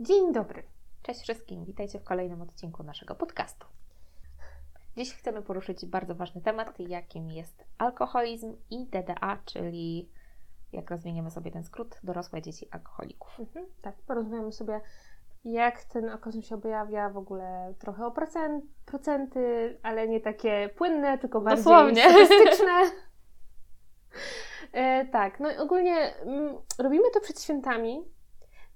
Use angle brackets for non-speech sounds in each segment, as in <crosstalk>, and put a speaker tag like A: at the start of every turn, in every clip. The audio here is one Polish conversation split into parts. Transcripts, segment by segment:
A: Dzień dobry.
B: Cześć wszystkim, witajcie w kolejnym odcinku naszego podcastu. Dziś chcemy poruszyć bardzo ważny temat, jakim jest alkoholizm i DDA, czyli jak rozwiniemy sobie ten skrót, dorosłe dzieci alkoholików.
A: Mhm, tak, porozmawiamy sobie, jak ten alkoholizm się objawia, w ogóle trochę o procent, procenty, ale nie takie płynne, tylko bardziej
B: Dosłownie.
A: statystyczne. <laughs> e, tak, no i ogólnie mm, robimy to przed świętami.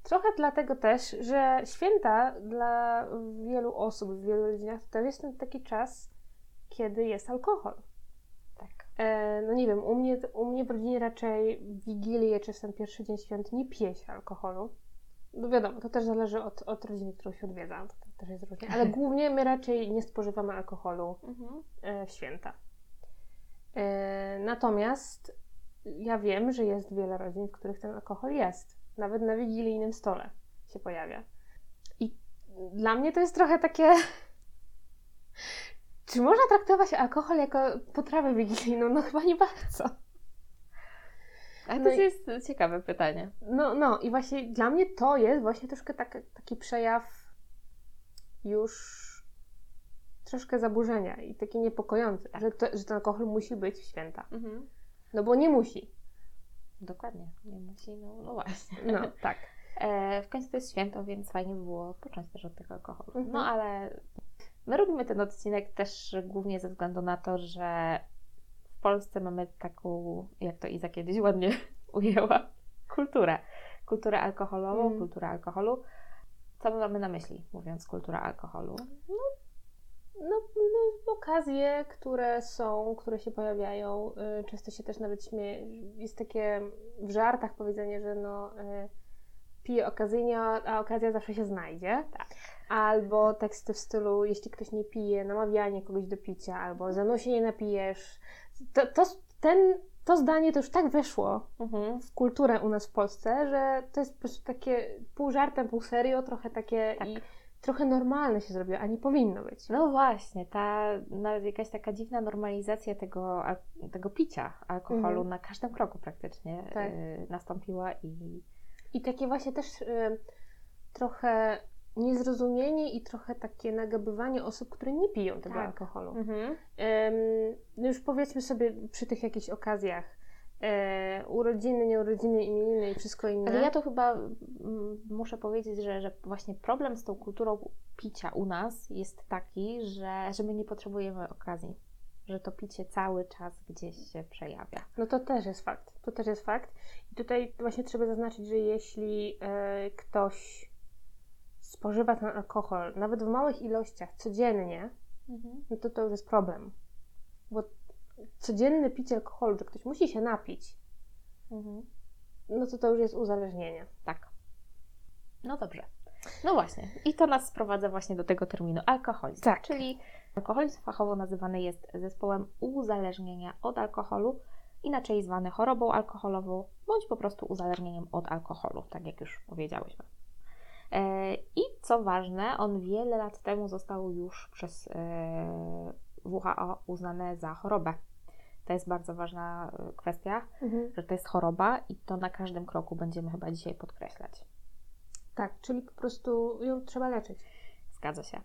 A: Trochę dlatego też, że święta dla wielu osób, w wielu rodzinach to też jest ten taki czas, kiedy jest alkohol.
B: Tak.
A: E, no nie wiem, u mnie, u mnie w rodzinie raczej w Wigilię czy w ten pierwszy dzień świąt nie pije się alkoholu. No wiadomo, to też zależy od, od rodziny, którą się odwiedza, to też jest różnie, ale <laughs> głównie my raczej nie spożywamy alkoholu
B: Mhm.
A: e, w święta. E, natomiast ja wiem, że jest wiele rodzin, w których ten alkohol jest. Nawet na wigilijnym stole się pojawia. I dla mnie to jest trochę takie. <laughs> Czy można traktować alkohol jako potrawę wigilijną? No chyba nie bardzo.
B: A
A: No
B: to
A: i-
B: jest ciekawe pytanie.
A: No, no i właśnie dla mnie to jest właśnie troszkę tak, taki przejaw już troszkę zaburzenia i taki niepokojący, że, to, że ten alkohol musi być w święta.
B: Mhm.
A: No bo nie musi.
B: Dokładnie, nie musi, no, no właśnie.
A: No, tak.
B: E, w końcu to jest święto, więc fajnie by było począć też od tego alkoholu.
A: Mhm.
B: No ale my robimy ten odcinek też głównie ze względu na to, że w Polsce mamy taką, jak to Iza kiedyś ładnie <laughs> ujęła, kulturę. Kulturę alkoholową,
A: Mm.
B: kulturę alkoholu. Co my mamy na myśli, mówiąc kultura alkoholu?
A: No, no, okazje, które są, które się pojawiają, y, często się też nawet śmieje. Jest takie w żartach powiedzenie, że no, y, pije okazyjnie, a okazja zawsze się znajdzie.
B: Tak.
A: Albo teksty w stylu, jeśli ktoś nie pije, namawianie kogoś do picia, albo mną się nie napijesz. To, to, ten, to zdanie to już tak weszło
B: Mhm.
A: w kulturę u nas w Polsce, że to jest po prostu takie pół żartem, pół serio, trochę takie
B: Tak.
A: i trochę normalne się zrobiło, a nie powinno być.
B: No właśnie, ta jakaś taka dziwna normalizacja tego, tego picia alkoholu
A: Mhm.
B: na każdym kroku praktycznie
A: Tak.
B: y, nastąpiła i
A: I takie właśnie też y, trochę niezrozumienie i trochę takie nagabywanie osób, które nie piją tego
B: Tak.
A: alkoholu.
B: mhm.
A: No już powiedzmy sobie przy tych jakichś okazjach, e, urodziny, nieurodziny, imieniny i wszystko inne.
B: Ale ja to chyba mm, muszę powiedzieć, że, że właśnie problem z tą kulturą picia u nas jest taki, że, że my nie potrzebujemy okazji. Że to picie cały czas gdzieś się przejawia.
A: No to też jest fakt. To też jest fakt. I tutaj właśnie trzeba zaznaczyć, że jeśli e, ktoś spożywa ten alkohol, nawet w małych ilościach, codziennie, no to to już jest problem. Bo codzienne picie alkoholu, że ktoś musi się napić,
B: Mhm.
A: no to to już jest uzależnienie.
B: Tak. No dobrze. No właśnie. I to nas sprowadza właśnie do tego terminu alkoholizm.
A: Tak.
B: Czyli alkoholizm fachowo nazywany jest zespołem uzależnienia od alkoholu, inaczej zwany chorobą alkoholową, bądź po prostu uzależnieniem od alkoholu, tak jak już powiedziałyśmy. E, I co ważne, on wiele lat temu został już przez e, WHO uznane za chorobę. To jest bardzo ważna e, kwestia, że to jest choroba i to na każdym kroku będziemy chyba dzisiaj podkreślać.
A: Tak, czyli po prostu ją trzeba leczyć.
B: Zgadza się.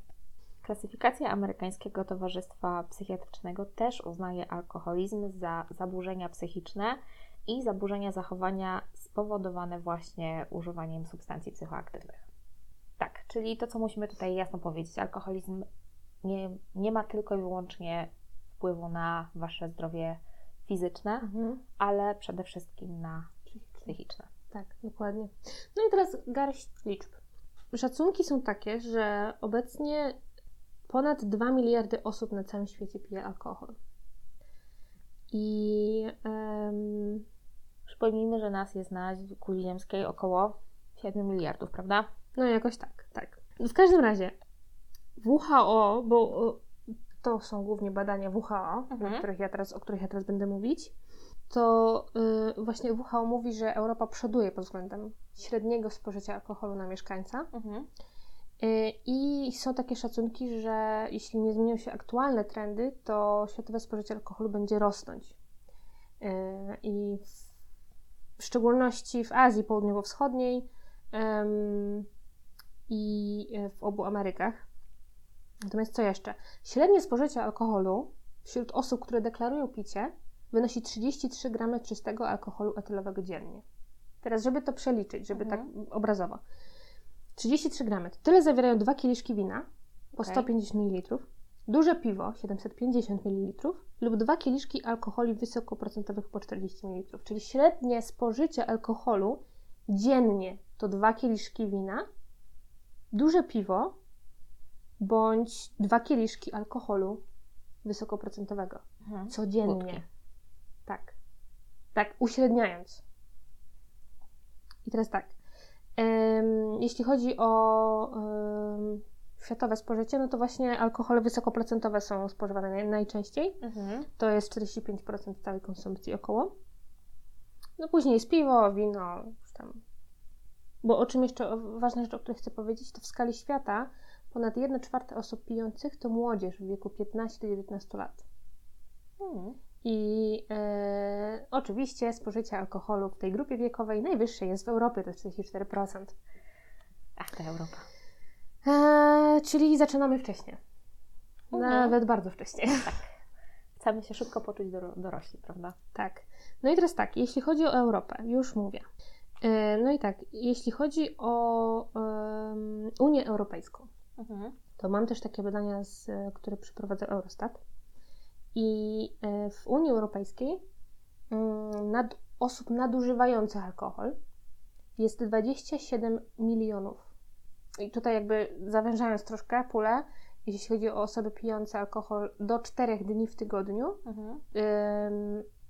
B: Klasyfikacja amerykańskiego towarzystwa psychiatrycznego też uznaje alkoholizm za zaburzenia psychiczne i zaburzenia zachowania spowodowane właśnie używaniem substancji psychoaktywnych. Tak, czyli to, co musimy tutaj jasno powiedzieć, alkoholizm nie, nie ma tylko i wyłącznie wpływu na wasze zdrowie fizyczne, ale przede wszystkim na psychiczne.
A: Tak, dokładnie. No i teraz garść liczb. Szacunki są takie, że obecnie ponad 2 miliardy osób na całym świecie pije alkohol. I em,
B: Przypomnijmy, że nas jest na kuli ziemskiej około 7 miliardów, prawda?
A: no jakoś tak, tak. W każdym razie WHO, bo to są głównie badania WHO,
B: Mhm.
A: o, których ja teraz, o których ja teraz będę mówić, to y, właśnie WHO mówi, że Europa przoduje pod względem średniego spożycia alkoholu na mieszkańca.
B: Mhm.
A: Y, I są takie szacunki, że jeśli nie zmienią się aktualne trendy, to światowe spożycie alkoholu będzie rosnąć. Y, I w, szczególności w Azji Południowo-Wschodniej i e, w obu Amerykach. Natomiast co jeszcze? Średnie spożycie alkoholu wśród osób, które deklarują picie, wynosi 33 gramy czystego alkoholu etylowego dziennie. Teraz, żeby to przeliczyć, żeby mhm. tak obrazowo. 33 gramy. To tyle zawierają dwa kieliszki wina po okay. 150 ml, duże piwo 750 ml lub dwa kieliszki alkoholi wysokoprocentowych po 40 ml. Czyli średnie spożycie alkoholu dziennie to dwa kieliszki wina, duże piwo bądź dwa kieliszki alkoholu wysokoprocentowego mhm. codziennie. Tak. Tak, uśredniając. I teraz tak. jeśli chodzi o światowe spożycie, no to właśnie alkohole wysokoprocentowe są spożywane najczęściej. Mhm. To jest 45% całej konsumpcji około. No później jest piwo, wino, już tam. Bo o czym jeszcze, ważna rzecz, o której chcę powiedzieć, to w skali świata ponad 1 czwarte osób pijących to młodzież w wieku 15-19 lat. Hmm. I e, oczywiście spożycie alkoholu w tej grupie wiekowej najwyższe jest w Europie, to jest 44%.
B: Ach, ta Europa.
A: E, czyli zaczynamy wcześniej. Mhm. Nawet bardzo wcześnie.
B: Tak. Chcemy się szybko poczuć dorośli, prawda?
A: Tak. No i teraz tak, jeśli chodzi o Europę, już mówię. E, no i tak, jeśli chodzi o um, Unię Europejską, mhm. to mam też takie badania, z, które przeprowadza Eurostat. I e, w Unii Europejskiej mm, nad, osób nadużywających alkohol jest 27 milionów. I tutaj jakby zawężając troszkę pulę, jeśli chodzi o osoby pijące alkohol do 4 dni w tygodniu, mhm.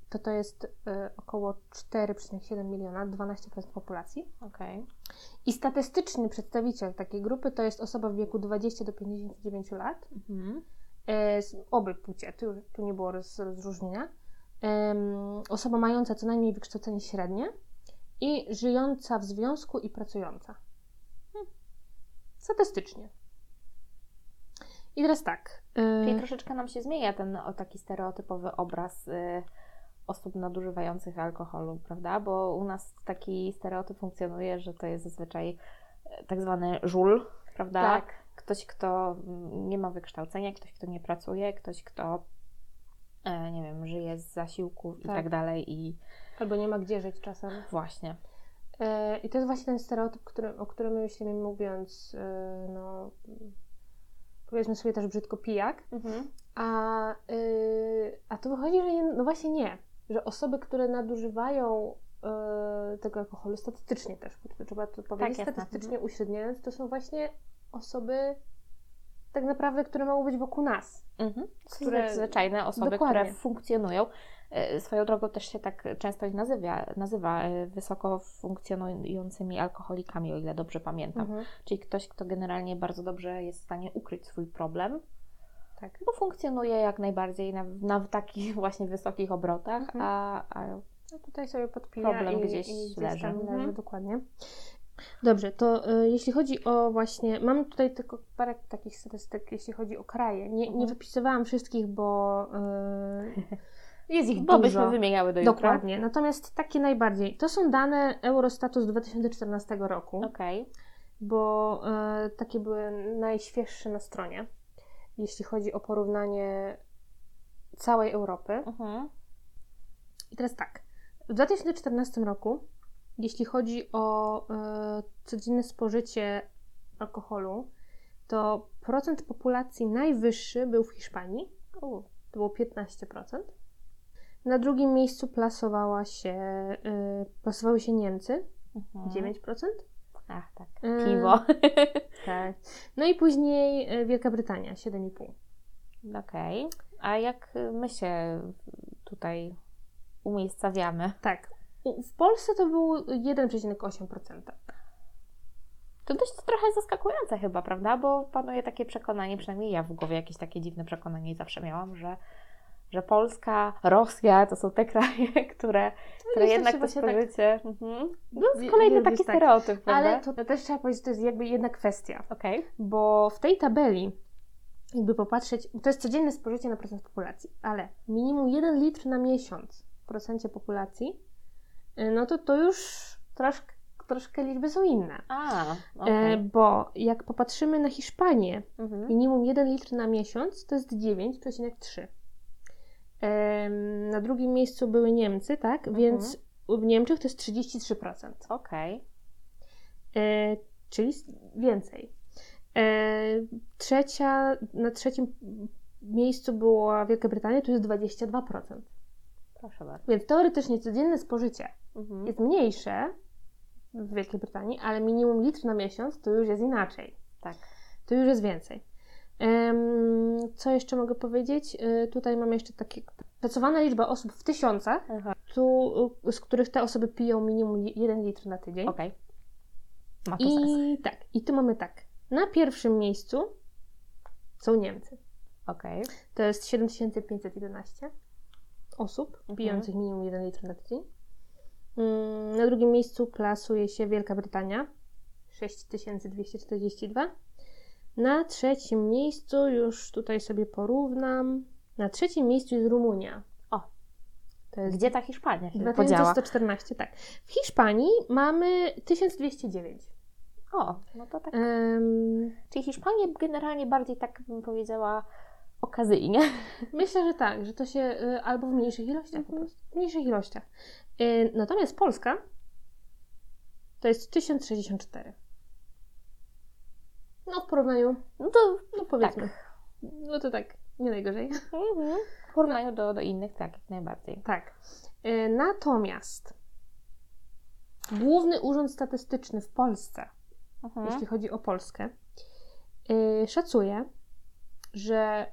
A: To to jest y, około 4,7 miliona, 12% populacji.
B: Okay.
A: I statystyczny przedstawiciel takiej grupy to jest osoba w wieku 20 do 59 lat. Mhm E, z oby płcie, tu, tu nie było roz, rozróżnienia, osoba mająca co najmniej wykształcenie średnie i żyjąca w związku i pracująca. Hmm. Statystycznie. I teraz tak.
B: E, Czyli troszeczkę nam się zmienia ten o taki stereotypowy obraz y, osób nadużywających alkoholu, prawda? Bo u nas taki stereotyp funkcjonuje, że to jest zazwyczaj e, tak zwany żul, prawda?
A: Tak
B: ktoś, kto nie ma wykształcenia, ktoś, kto nie pracuje, ktoś, kto e, nie wiem, żyje z zasiłków tak. i tak dalej i...
A: Albo nie ma gdzie żyć czasem.
B: Właśnie.
A: E, I to jest właśnie ten stereotyp, który, o którym my myślimy mówiąc, no powiedzmy sobie też brzydko pijak, mhm. a, a to wychodzi, że no właśnie nie, że osoby, które nadużywają tego alkoholu statystycznie też, trzeba to powiedzieć, tak, statystycznie mhm. uśredniając, to są właśnie osoby tak naprawdę, które mają być wokół nas.
B: Mhm. Które, zwyczajne osoby, dokładnie. które funkcjonują. E, swoją drogą też się tak często ich nazywa, nazywa e, wysoko funkcjonującymi alkoholikami, o ile dobrze pamiętam. Mhm. Czyli ktoś, kto generalnie bardzo dobrze jest w stanie ukryć swój problem, tak. bo funkcjonuje jak najbardziej na, na takich <laughs> właśnie wysokich obrotach, mhm. a, a
A: no tutaj sobie podpija
B: problem i, gdzieś, i gdzieś leży.
A: leży mhm. dokładnie. Dobrze, to y, jeśli chodzi o właśnie, mam tutaj tylko parę takich statystyk, jeśli chodzi o kraje. Nie, mhm. nie wypisywałam wszystkich, bo y, <laughs> jest ich bo dużo.
B: byśmy wymieniały do jutra.
A: Dokładnie. Natomiast takie najbardziej. To są dane Eurostatu z 2014 roku.
B: Okej. Okay.
A: Bo y, takie były najświeższe na stronie, jeśli chodzi o porównanie całej Europy. Mhm. I teraz tak. W 2014 roku jeśli chodzi o e, codzienne spożycie alkoholu, to procent populacji najwyższy był w Hiszpanii. U, to było 15%. Na drugim miejscu plasowała się, e, plasowały się Niemcy, mhm. 9%.
B: Ach, tak. Piwo. <laughs>
A: tak. No i później e, Wielka Brytania, 7,5%.
B: Okej. Okay. A jak my się tutaj umiejscawiamy?
A: Tak. W Polsce to było 1,8%.
B: To dość trochę zaskakujące chyba, prawda? Bo panuje takie przekonanie, przynajmniej ja w głowie jakieś takie dziwne przekonanie zawsze miałam, że, że Polska, Rosja to są te <laughs> kraje, które, no które jednak to spożycie... Tak... Mhm. No, kolejny taki tak. stereotyp, prawda?
A: Ale to, to, też trzeba powiedzieć, że to jest jakby jedna kwestia.
B: Okay.
A: Bo w tej tabeli jakby popatrzeć, to jest codzienne spożycie na procent populacji, ale minimum 1 litr na miesiąc w procencie populacji Y, no to to już troszkę, troszkę liczby są inne.
B: A,
A: E,
B: okej.
A: bo jak popatrzymy na Hiszpanię,
B: Mhm.
A: minimum 1 litr na miesiąc to jest 9,3. Na drugim miejscu były Niemcy, tak? Więc w Niemczech to jest 33%.
B: Okej.
A: E, czyli więcej. E, trzecia, na trzecim miejscu była Wielka Brytania, tu jest 22%.
B: Proszę bardzo.
A: Więc teoretycznie codzienne spożycie
B: Mhm.
A: jest mniejsze w Wielkiej Brytanii, ale minimum litr na miesiąc to już jest inaczej.
B: Tak.
A: To już jest więcej. Co jeszcze mogę powiedzieć? E, tutaj mamy jeszcze takie szacowana liczba osób w tysiącach, tu, z których te osoby piją minimum 1 litr na tydzień.
B: Okej. Ma to sens.
A: I tak, i tu mamy tak. Na pierwszym miejscu są Niemcy.
B: Okej.
A: To jest 7511 osób
B: Mhm.
A: pijących minimum 1 litr na tydzień. Mm, Na drugim miejscu plasuje się Wielka Brytania 6242. Na trzecim miejscu, już tutaj sobie porównam, na trzecim miejscu jest Rumunia.
B: O.
A: To jest
B: Gdzie ta Hiszpania się podziała?
A: 2114, tak. W Hiszpanii mamy 1209.
B: O, no to tak.
A: Em,
B: Czyli Hiszpanię generalnie bardziej tak bym powiedziała okazyjnie.
A: Myślę, że tak, że to się y, albo w mniejszych ilościach po prostu. W mniejszych ilościach. Y, natomiast Polska to jest 1064. No w porównaniu,
B: No to
A: no powiedzmy. No to tak, nie najgorzej.
B: mhm. w porównaniu do, do innych, tak, jak najbardziej.
A: Tak. Y, natomiast Główny Urząd Statystyczny w Polsce,
B: Mhm.
A: jeśli chodzi o Polskę, y, szacuje, że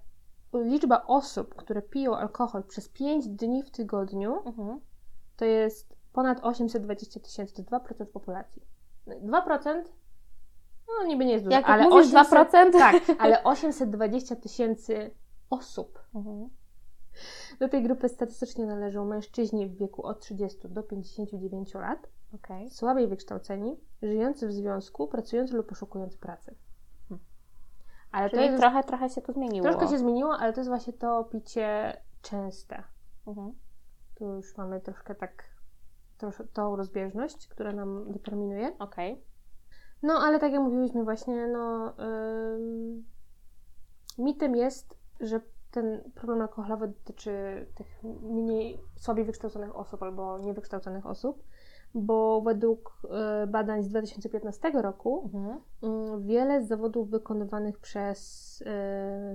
A: liczba osób, które piją alkohol przez 5 dni w tygodniu,
B: Mhm.
A: to jest ponad 820 tysięcy, to 2% populacji. 2% no niby nie jest dużo,
B: Jak
A: ale
B: mówisz
A: 800,
B: 2%?
A: tak, ale 820 tysięcy osób.
B: Mhm.
A: Do tej grupy statystycznie należą mężczyźni w wieku od 30 do 59 lat,
B: Okej.
A: słabiej wykształceni, żyjący w związku, pracujący lub poszukujący pracy.
B: Hmm.
A: Ale to
B: Czyli
A: jest,
B: trochę, trochę się to zmieniło.
A: troszkę się zmieniło, ale to jest właśnie to picie częste.
B: Mhm.
A: Tu już mamy troszkę tak trosz, tą rozbieżność, która nam determinuje.
B: Okej.
A: No, ale tak jak mówiłyśmy właśnie, no ym, mitem jest, że ten problem alkoholowy dotyczy tych mniej słabiej wykształconych osób albo niewykształconych osób, bo według y, badań z 2015 roku
B: Mhm.
A: y, wiele z zawodów wykonywanych przez y,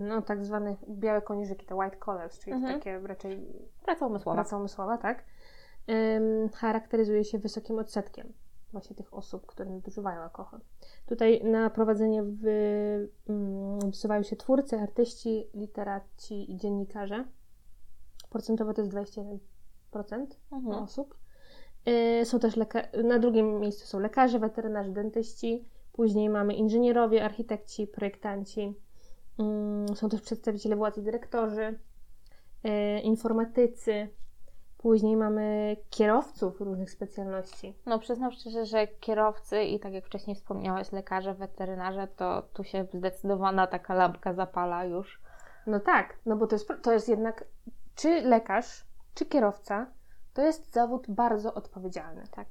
A: no, tak zwanych białe konieżyki, te white collars, czyli
B: Mhm.
A: takie raczej
B: Praca umysłowa.
A: praca umysłowa, tak, charakteryzuje się wysokim odsetkiem właśnie tych osób, które nadużywają alkohol. Tutaj na prowadzenie wy, ym, wysuwają się twórcy, artyści, literaci i dziennikarze. Procentowo to jest 21%
B: Mhm.
A: osób. Y, Są też leka- na drugim miejscu są lekarze, weterynarze, dentyści. Później mamy inżynierowie, architekci, projektanci. Ym, Są też przedstawiciele władz i dyrektorzy, y, informatycy. Później mamy kierowców różnych specjalności.
B: No przyznam szczerze, że kierowcy i tak jak wcześniej wspomniałeś, lekarze, weterynarze, to tu się zdecydowana taka lampka zapala już.
A: No tak, no bo to jest, to jest jednak, czy lekarz, czy kierowca, to jest zawód bardzo odpowiedzialny.
B: Tak.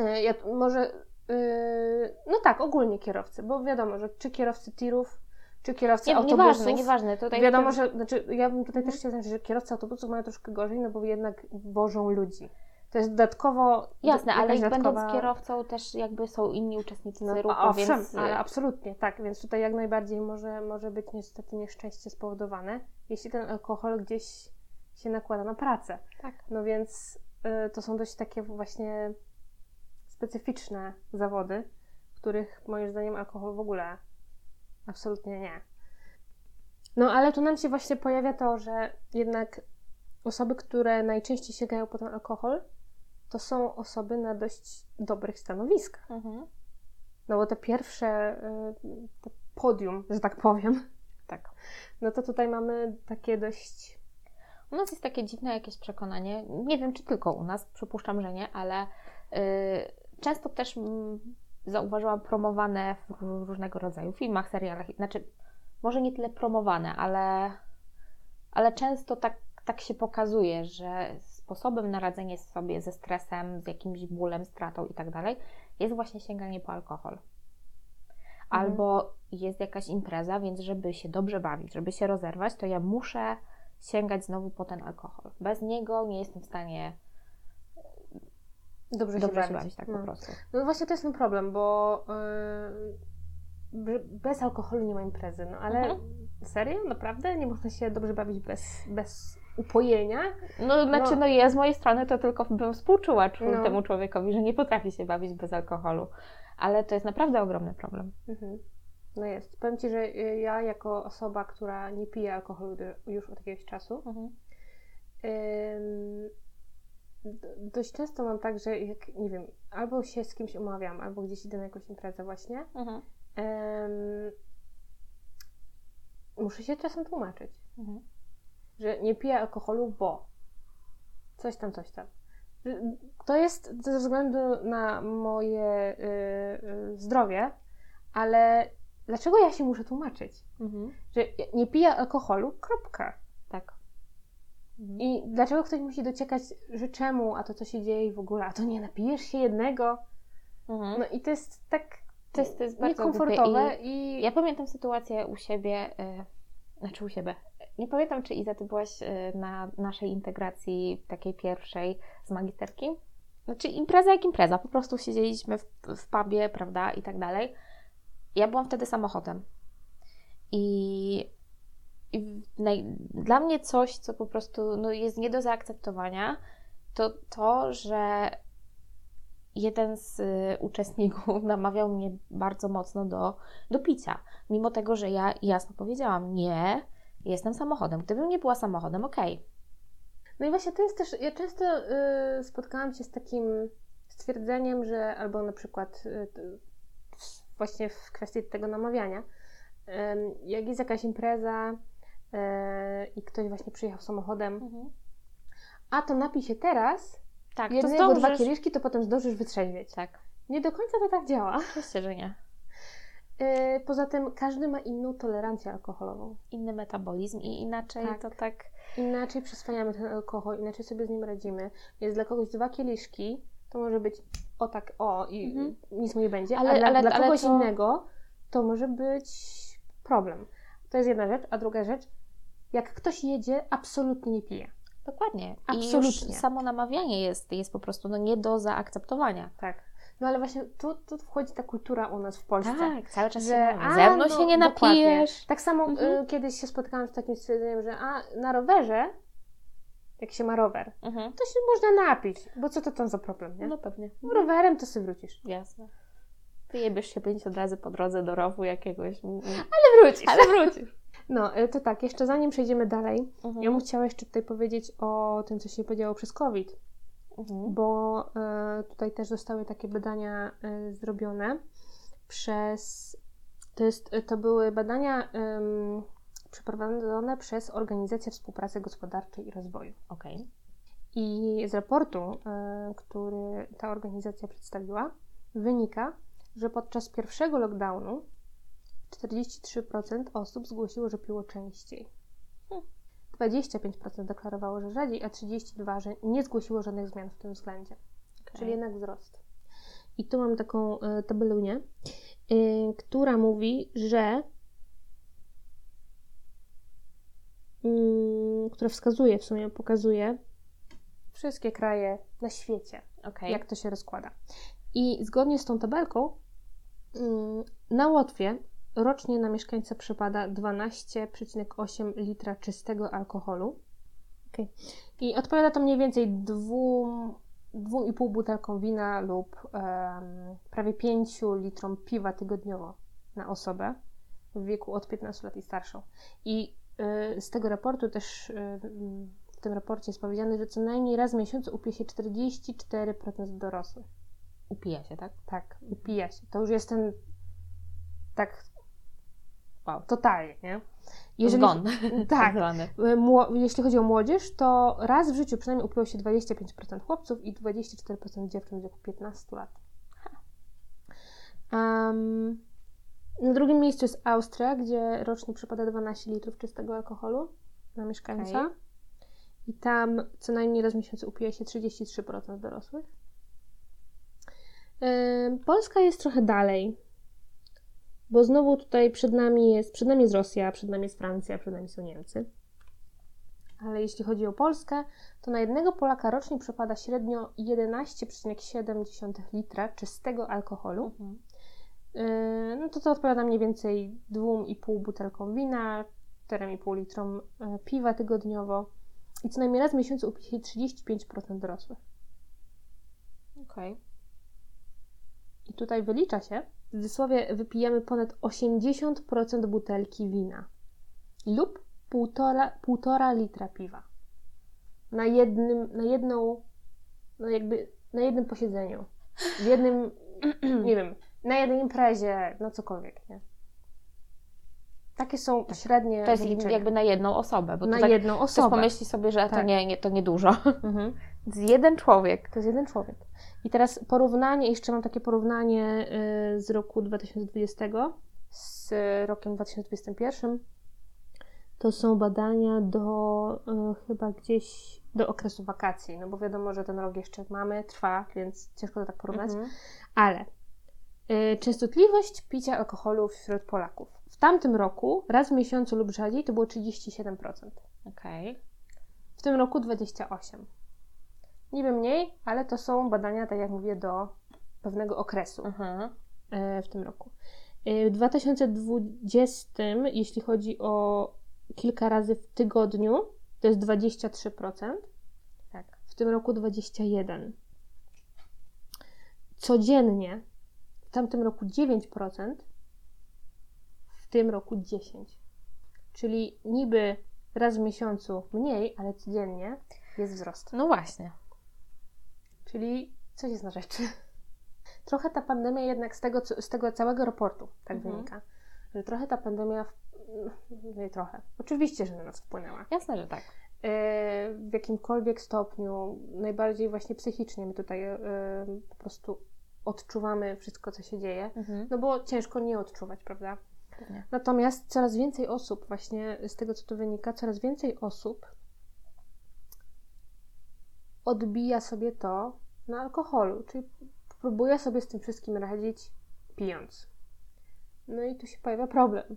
A: Y, Ja może, y, no tak, ogólnie kierowcy, bo wiadomo, że czy kierowcy tirów, czy kierowcy
B: Nie,
A: autobusów.
B: nieważne, nieważne. Tutaj
A: Wiadomo, że, znaczy ja bym tutaj
B: Mhm.
A: też chciała zaznaczyć, że kierowcy autobusów mają troszkę gorzej, no bo jednak wożą ludzi. To jest dodatkowo...
B: Jasne, ale jak
A: dodatkowa...
B: będąc kierowcą też jakby są inni uczestnicy
A: No,
B: ruchu,
A: owszem,
B: więc...
A: ale absolutnie, tak, więc tutaj jak najbardziej może, może być niestety nieszczęście spowodowane, jeśli ten alkohol gdzieś się nakłada na pracę.
B: Tak.
A: No więc y, to są dość takie właśnie specyficzne zawody, w których moim zdaniem alkohol w ogóle absolutnie nie. No ale tu nam się właśnie pojawia to, że jednak osoby, które najczęściej sięgają po ten alkohol, to są osoby na dość dobrych stanowiskach.
B: Mhm.
A: No bo te pierwsze, y, podium, że tak powiem, <laughs>
B: Tak.
A: no to tutaj mamy takie dość.
B: U nas jest takie dziwne jakieś przekonanie, nie wiem czy tylko u nas, przypuszczam, że nie, ale y, często też mm, zauważyłam promowane w ró- różnego rodzaju filmach, serialach, znaczy może nie tyle promowane, ale, ale często tak, tak się pokazuje, że sposobem na radzenie sobie ze stresem, z jakimś bólem, stratą i tak dalej jest właśnie sięganie po alkohol. Mhm. Albo jest jakaś impreza, więc żeby się dobrze bawić, żeby się rozerwać, to ja muszę sięgać znowu po ten alkohol. Bez niego nie jestem w stanie
A: dobrze,
B: dobrze
A: się bawić.
B: tak no. po prostu.
A: No właśnie to jest ten problem, bo yy, bez alkoholu nie ma imprezy, no ale mhm. serio? Naprawdę? Nie można się dobrze bawić bez, bez upojenia?
B: No znaczy, no, no ja z mojej strony to tylko bym współczuła no. temu człowiekowi, że nie potrafi się bawić bez alkoholu. Ale to jest naprawdę ogromny problem. Mhm.
A: No jest. Powiem Ci, że y, ja jako osoba, która nie pije alkoholu już od jakiegoś czasu, mhm. Dość często mam tak, że jak, nie wiem, albo się z kimś umawiam, albo gdzieś idę na jakąś imprezę właśnie, mhm. muszę się czasem tłumaczyć, mhm. że nie piję alkoholu, bo coś tam, coś tam. To jest ze względu na moje y, y, zdrowie, ale dlaczego ja się muszę tłumaczyć? Mhm. Że nie piję alkoholu, kropka. Mhm. I dlaczego ktoś musi dociekać, że czemu, a to co się dzieje w ogóle, a to nie napijesz się jednego? Mhm. No i to jest tak
B: to jest, to jest bardzo niekomfortowe. I, i... Ja pamiętam sytuację u siebie, yy, znaczy u siebie, nie pamiętam, czy Iza, ty byłaś yy, na naszej integracji takiej pierwszej z magisterki. Znaczy impreza jak impreza, po prostu siedzieliśmy w, w pubie, prawda, i tak dalej. Ja byłam wtedy samochodem. I, i naj, dla mnie coś, co po prostu no, jest nie do zaakceptowania, to to, że jeden z y, uczestników <laughs> namawiał mnie bardzo mocno do, do picia. Mimo tego, że ja jasno powiedziałam, nie, jestem samochodem. Gdybym nie była samochodem, okej. Okay.
A: No i właśnie to jest też, ja często y, spotkałam się z takim stwierdzeniem, że albo na przykład y, właśnie w kwestii tego namawiania. Jak jest jakaś impreza i ktoś właśnie przyjechał samochodem, mhm. a to napij się teraz, tak, jednego, to dwa kieliszki, to potem zdążysz wytrzeźwieć.
B: Tak.
A: Nie do końca to tak działa.
B: Oczywiście, że nie.
A: E, poza tym każdy ma inną tolerancję alkoholową.
B: Inny metabolizm i inaczej tak. to tak...
A: Inaczej przyswajamy ten alkohol, inaczej sobie z nim radzimy. Jest dla kogoś dwa kieliszki, to może być o tak, o i mhm. nic mu nie będzie, ale, ale, dla, ale, kogoś to... innego to może być problem. To jest jedna rzecz, a druga rzecz, jak ktoś jedzie, absolutnie nie pije.
B: Dokładnie. Absolutnie. I samo namawianie jest, jest po prostu no, nie do zaakceptowania.
A: Tak. No ale właśnie tu, tu wchodzi ta kultura u nas w Polsce.
B: Tak, cały czas że się a, ze mną no, się nie napijesz. Dokładnie.
A: Tak samo mhm. y, kiedyś się spotkałam z takim stwierdzeniem, że a na rowerze jak się ma rower, mhm. to się można napić, bo co to tam za problem, nie?
B: No pewnie.
A: No, rowerem to sobie wrócisz.
B: Jasne. Wyjebiesz się 50 razy po drodze do rowu jakiegoś.
A: Ale wrócisz. Ale wrócisz. No, e, to tak, jeszcze zanim przejdziemy dalej, mhm. ja bym chciała jeszcze tutaj powiedzieć o tym, co się podziało przez COVID, mhm. bo e, tutaj też zostały takie badania e, zrobione przez, to, jest, to były badania przeprowadzone przez Organizację Współpracy Gospodarczej i Rozwoju.
B: Okay.
A: I z raportu, który ta organizacja przedstawiła, wynika, że podczas pierwszego lockdownu 43% osób zgłosiło, że piło częściej. 25% deklarowało, że rzadziej, a 32% że nie zgłosiło żadnych zmian w tym względzie. Okay. Czyli jednak wzrost. I tu mam taką y, tabelunię, y, która mówi, że Mm, które wskazuje, w sumie pokazuje wszystkie kraje na świecie, okay. jak to się rozkłada. I zgodnie z tą tabelką mm, na Łotwie rocznie na mieszkańca przypada 12,8 litra czystego alkoholu. Okay. I odpowiada to mniej więcej 2,5 butelką wina lub um, prawie 5 litrom piwa tygodniowo na osobę w wieku od 15 lat i starszą. I Y, z tego raportu też y, w tym raporcie jest powiedziane, że co najmniej raz w miesiącu upije się 44% dorosłych.
B: Upija się, tak?
A: Tak, upija się. To już jest ten tak wow, totalnie, nie?
B: Jeżeli, Zgon. <laughs>
A: Tak. <laughs> Y, jeśli chodzi o młodzież, to raz w życiu przynajmniej upiło się 25% chłopców i 24% dziewczyn w wieku 15 lat. Um, na drugim miejscu jest Austria, gdzie rocznie przypada 12 litrów czystego alkoholu na mieszkańca. Okay. I tam co najmniej raz w miesiącu upije się 33% dorosłych. Polska jest trochę dalej, bo znowu tutaj przed nami jest, przed nami jest Rosja, przed nami jest Francja, przed nami są Niemcy. Ale jeśli chodzi o Polskę, to na jednego Polaka rocznie przypada średnio 11,7 litra czystego alkoholu. Mhm. Yy, no to to odpowiada mniej więcej 2,5 butelkom wina, 4,5 litrom e, piwa tygodniowo i co najmniej raz w miesiącu upije 35% dorosłych.
B: Okej. Okay.
A: I tutaj wylicza się, w cudzysłowie wypijemy ponad 80% butelki wina lub 1,5 litra piwa na jednym, na jedną, no jakby na jednym posiedzeniu, w jednym, <clears throat> nie wiem, na jednej imprezie, no cokolwiek, nie? Takie są tak. średnie.
B: To jest wyliczenia. jakby na jedną osobę. Bo
A: na
B: tak,
A: jedną osobę.
B: pomyśli sobie, że tak. to, nie, nie, to niedużo. Mhm. To jest jeden człowiek.
A: To jest jeden człowiek. I teraz porównanie, jeszcze mam takie porównanie y, z roku 2020 z rokiem 2021. To są badania do y, chyba gdzieś do okresu wakacji, no bo wiadomo, że ten rok jeszcze mamy, trwa, więc ciężko to tak porównać. Mhm. Ale y, częstotliwość picia alkoholu wśród Polaków w tamtym roku raz w miesiącu lub rzadziej to było 37%.
B: Okej. Okay.
A: W tym roku 28%. Niby mniej, ale to są badania, tak jak mówię, do pewnego okresu uh-huh. w tym roku. E, w 2020, jeśli chodzi o kilka razy w tygodniu, to jest 23%.
B: Tak.
A: W tym roku 21%. Codziennie, w tamtym roku 9%, w tym roku 10. Czyli niby raz w miesiącu mniej, ale codziennie jest wzrost.
B: No właśnie.
A: Czyli coś jest na rzeczy. Trochę ta pandemia jednak z tego, z tego całego raportu tak mhm. wynika, że trochę ta pandemia, nie trochę, oczywiście, że na nas wpłynęła.
B: Jasne, że tak.
A: E, w jakimkolwiek stopniu, najbardziej właśnie psychicznie my tutaj e, po prostu odczuwamy wszystko, co się dzieje, mhm. no bo ciężko nie odczuwać, prawda? Pewnie. Natomiast coraz więcej osób, właśnie z tego co tu wynika, coraz więcej osób odbija sobie to na alkoholu, czyli próbuje sobie z tym wszystkim radzić pijąc. No i tu się pojawia problem.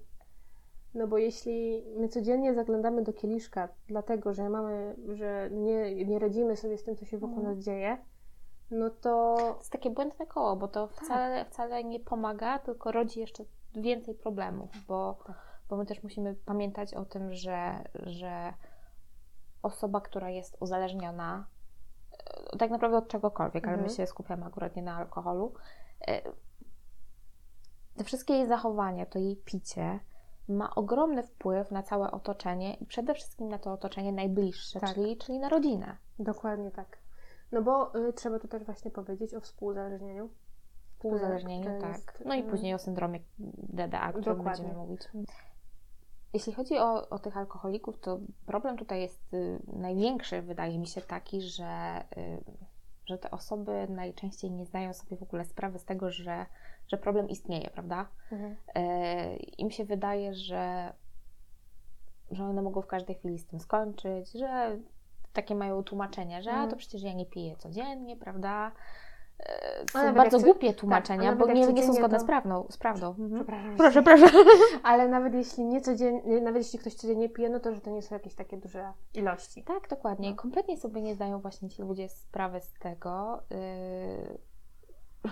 A: No bo jeśli my codziennie zaglądamy do kieliszka, dlatego że mamy, że nie, nie radzimy sobie z tym, co się wokół mm. nas dzieje, no to.
B: To jest takie błędne koło, bo to wcale, tak. wcale nie pomaga, tylko rodzi jeszcze więcej problemów, bo, tak. bo my też musimy pamiętać o tym, że, że osoba, która jest uzależniona, tak naprawdę od czegokolwiek, mhm. ale my mhm. się skupiamy akurat nie na alkoholu, e, te wszystkie jej zachowania, to jej picie ma ogromny wpływ na całe otoczenie i przede wszystkim na to otoczenie najbliższe, tak. czyli, czyli na rodzinę.
A: Dokładnie tak. No bo y, trzeba tu też właśnie powiedzieć o współzależnieniu
B: Współzależnieniu, tak. no i później o syndromie DDA, o którym będziemy mówić. Jeśli chodzi o, o tych alkoholików, to problem tutaj jest y, największy, wydaje mi się, taki, że, y, że te osoby najczęściej nie zdają sobie w ogóle sprawy z tego, że, że problem istnieje, prawda? Mhm. Y, Im się wydaje, że, że one mogą w każdej chwili z tym skończyć, że takie mają tłumaczenie, że mhm. a to przecież ja nie piję codziennie, prawnie są bardzo głupie tłumaczenia, tak, bo nie, nie są zgodne to... z, prawdą, z prawdą. Mhm.
A: Przepraszam. Proszę, proszę. <laughs> Ale nawet jeśli nie codziennie, nawet jeśli ktoś codziennie pije, no to że to nie są jakieś takie duże ilości.
B: Tak, dokładnie. No. Kompletnie sobie nie zdają właśnie ci ludzie sprawy z tego. Yy... <laughs>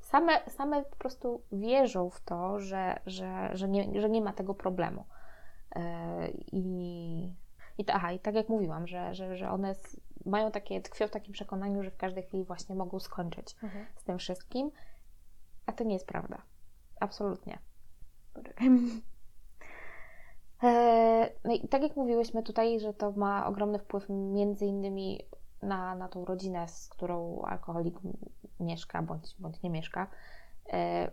B: Same, same po prostu wierzą w to, że, że, że, nie, że nie ma tego problemu. Yy... I, i, aha, I tak jak mówiłam, że, że, że one mają takie, tkwią w takim przekonaniu, że w każdej chwili właśnie mogą skończyć mhm. z tym wszystkim, a to nie jest prawda. Absolutnie. <laughs> E, no i tak jak mówiłyśmy tutaj, że to ma ogromny wpływ między innymi na, na tą rodzinę, z którą alkoholik mieszka bądź, bądź nie mieszka. E,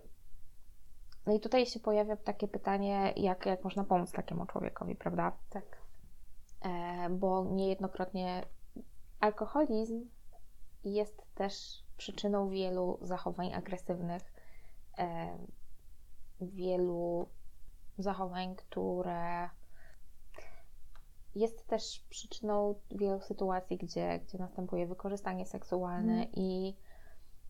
B: no i tutaj się pojawia takie pytanie, jak, jak można pomóc takiemu człowiekowi, prawda?
A: Tak.
B: E, bo niejednokrotnie Alkoholizm jest też przyczyną wielu zachowań agresywnych, e, wielu zachowań, które jest też przyczyną wielu sytuacji, gdzie, gdzie następuje wykorzystanie seksualne mm. i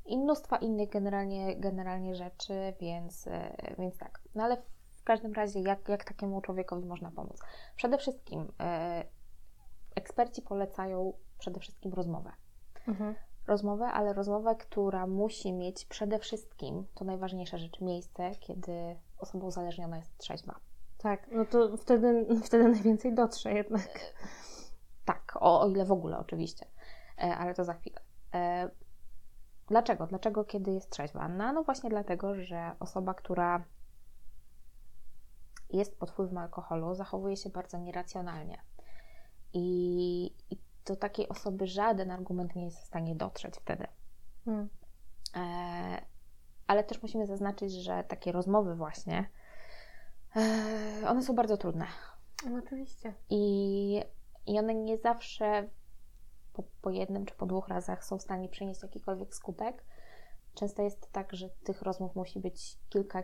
B: i mnóstwa innych generalnie, generalnie rzeczy, więc, e, więc tak. No ale każdym razie, jak, jak takiemu człowiekowi można pomóc? Przede wszystkim e, eksperci polecają przede wszystkim rozmowę. Mhm. Rozmowę, ale rozmowę, która musi mieć przede wszystkim, to najważniejsza rzecz, miejsce, kiedy osoba uzależniona jest trzeźwa.
A: Tak, no to wtedy, wtedy najwięcej dotrze jednak.
B: Tak, o, o ile w ogóle oczywiście, e, ale to za chwilę. E, dlaczego? Dlaczego kiedy jest trzeźwa? No, no właśnie dlatego, że osoba, która jest pod wpływem alkoholu, zachowuje się bardzo nieracjonalnie. I, i do takiej osoby żaden argument nie jest w stanie dotrzeć wtedy. Hmm. E, ale też musimy zaznaczyć, że takie rozmowy właśnie, e, one są bardzo trudne.
A: No, oczywiście.
B: I, I one nie zawsze po, po jednym czy po dwóch razach są w stanie przynieść jakikolwiek skutek. Często jest tak, że tych rozmów musi być kilka.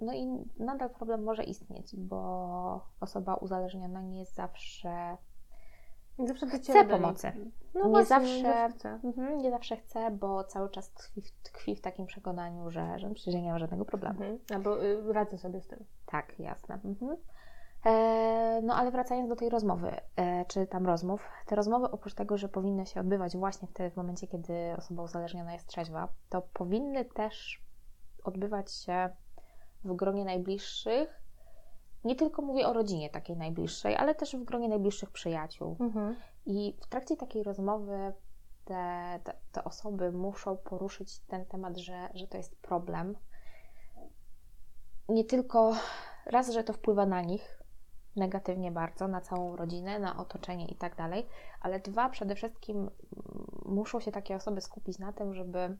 B: No i nadal problem może istnieć, bo osoba uzależniona nie zawsze
A: zawsze
B: chce pomocy. No nie, właśnie, zawsze, nie zawsze chce. Mhm, nie zawsze chce, bo cały czas tkwi, tkwi w takim przekonaniu, że, że przecież nie ma żadnego problemu. Mhm.
A: Albo y, radzę sobie z tym.
B: Tak, jasne. Mhm. E, no ale wracając do tej rozmowy, e, czy tam rozmów, te rozmowy oprócz tego, że powinny się odbywać właśnie wtedy, w momencie, kiedy osoba uzależniona jest trzeźwa, to powinny też odbywać się w gronie najbliższych. Nie tylko mówię o rodzinie takiej najbliższej, ale też w gronie najbliższych przyjaciół. Mhm. I w trakcie takiej rozmowy te, te, te, osoby muszą poruszyć ten temat, że, że to jest problem. Nie tylko raz, że to wpływa na nich, negatywnie bardzo na całą rodzinę, na otoczenie i tak dalej, ale dwa, przede wszystkim muszą się takie osoby skupić na tym, żeby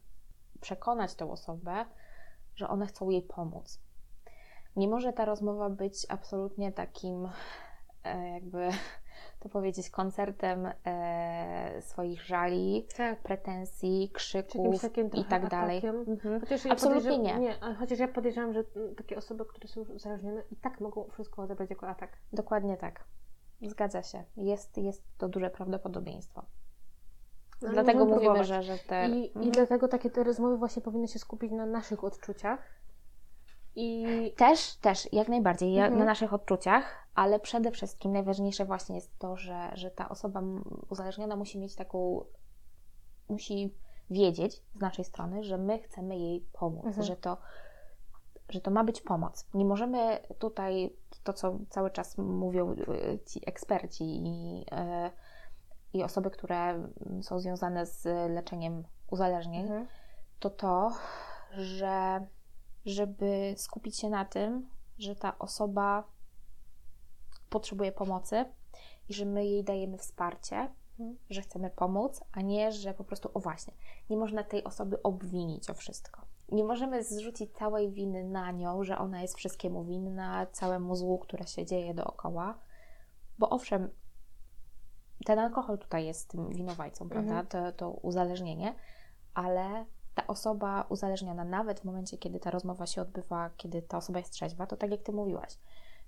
B: przekonać tę osobę, że one chcą jej pomóc. Nie może ta rozmowa być absolutnie takim, e, jakby to powiedzieć, koncertem e, swoich żali, tak. pretensji, krzyków i tak dalej.
A: Mhm. Chociaż ja Absolutnie nie. nie. Chociaż ja podejrzewam, że takie osoby, które są uzależnione i tak mogą wszystko odebrać jako atak.
B: Dokładnie tak. Zgadza się. Jest, jest to duże prawdopodobieństwo. No, dlatego mówimy, że, że te...
A: I, mhm. I dlatego takie te rozmowy właśnie powinny się skupić na naszych odczuciach,
B: i też, też, jak najbardziej, mhm. na naszych odczuciach, ale przede wszystkim najważniejsze właśnie jest to, że, że ta osoba uzależniona musi mieć taką, musi wiedzieć z naszej strony, że my chcemy jej pomóc, mhm. że, to, że to ma być pomoc. Nie możemy tutaj, to co cały czas mówią y, ci eksperci i, y, i osoby, które są związane z leczeniem uzależnień, mhm. to to, że żeby skupić się na tym, że ta osoba potrzebuje pomocy i że my jej dajemy wsparcie, mhm. że chcemy pomóc, a nie, że po prostu, o właśnie, nie można tej osoby obwinić o wszystko. Nie możemy zrzucić całej winy na nią, że ona jest wszystkiemu winna, całemu złu, które się dzieje dookoła, bo owszem, ten alkohol tutaj jest tym winowajcą, prawda? Mhm. To, to uzależnienie, ale ta osoba uzależniona, nawet w momencie, kiedy ta rozmowa się odbywa, kiedy ta osoba jest trzeźwa, to tak jak Ty mówiłaś,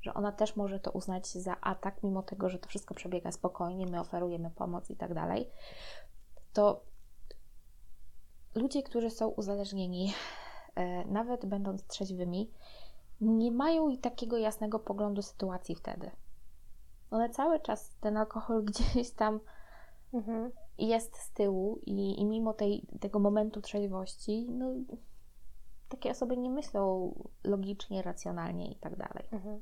B: że ona też może to uznać za atak, mimo tego, że to wszystko przebiega spokojnie, my oferujemy pomoc i tak dalej, to ludzie, którzy są uzależnieni, e, nawet będąc trzeźwymi, nie mają i takiego jasnego poglądu sytuacji wtedy. One cały czas ten alkohol <laughs> gdzieś tam mhm jest z tyłu i, i mimo tej, tego momentu trzeźwości, no, takie osoby nie myślą logicznie, racjonalnie i tak dalej. Mhm.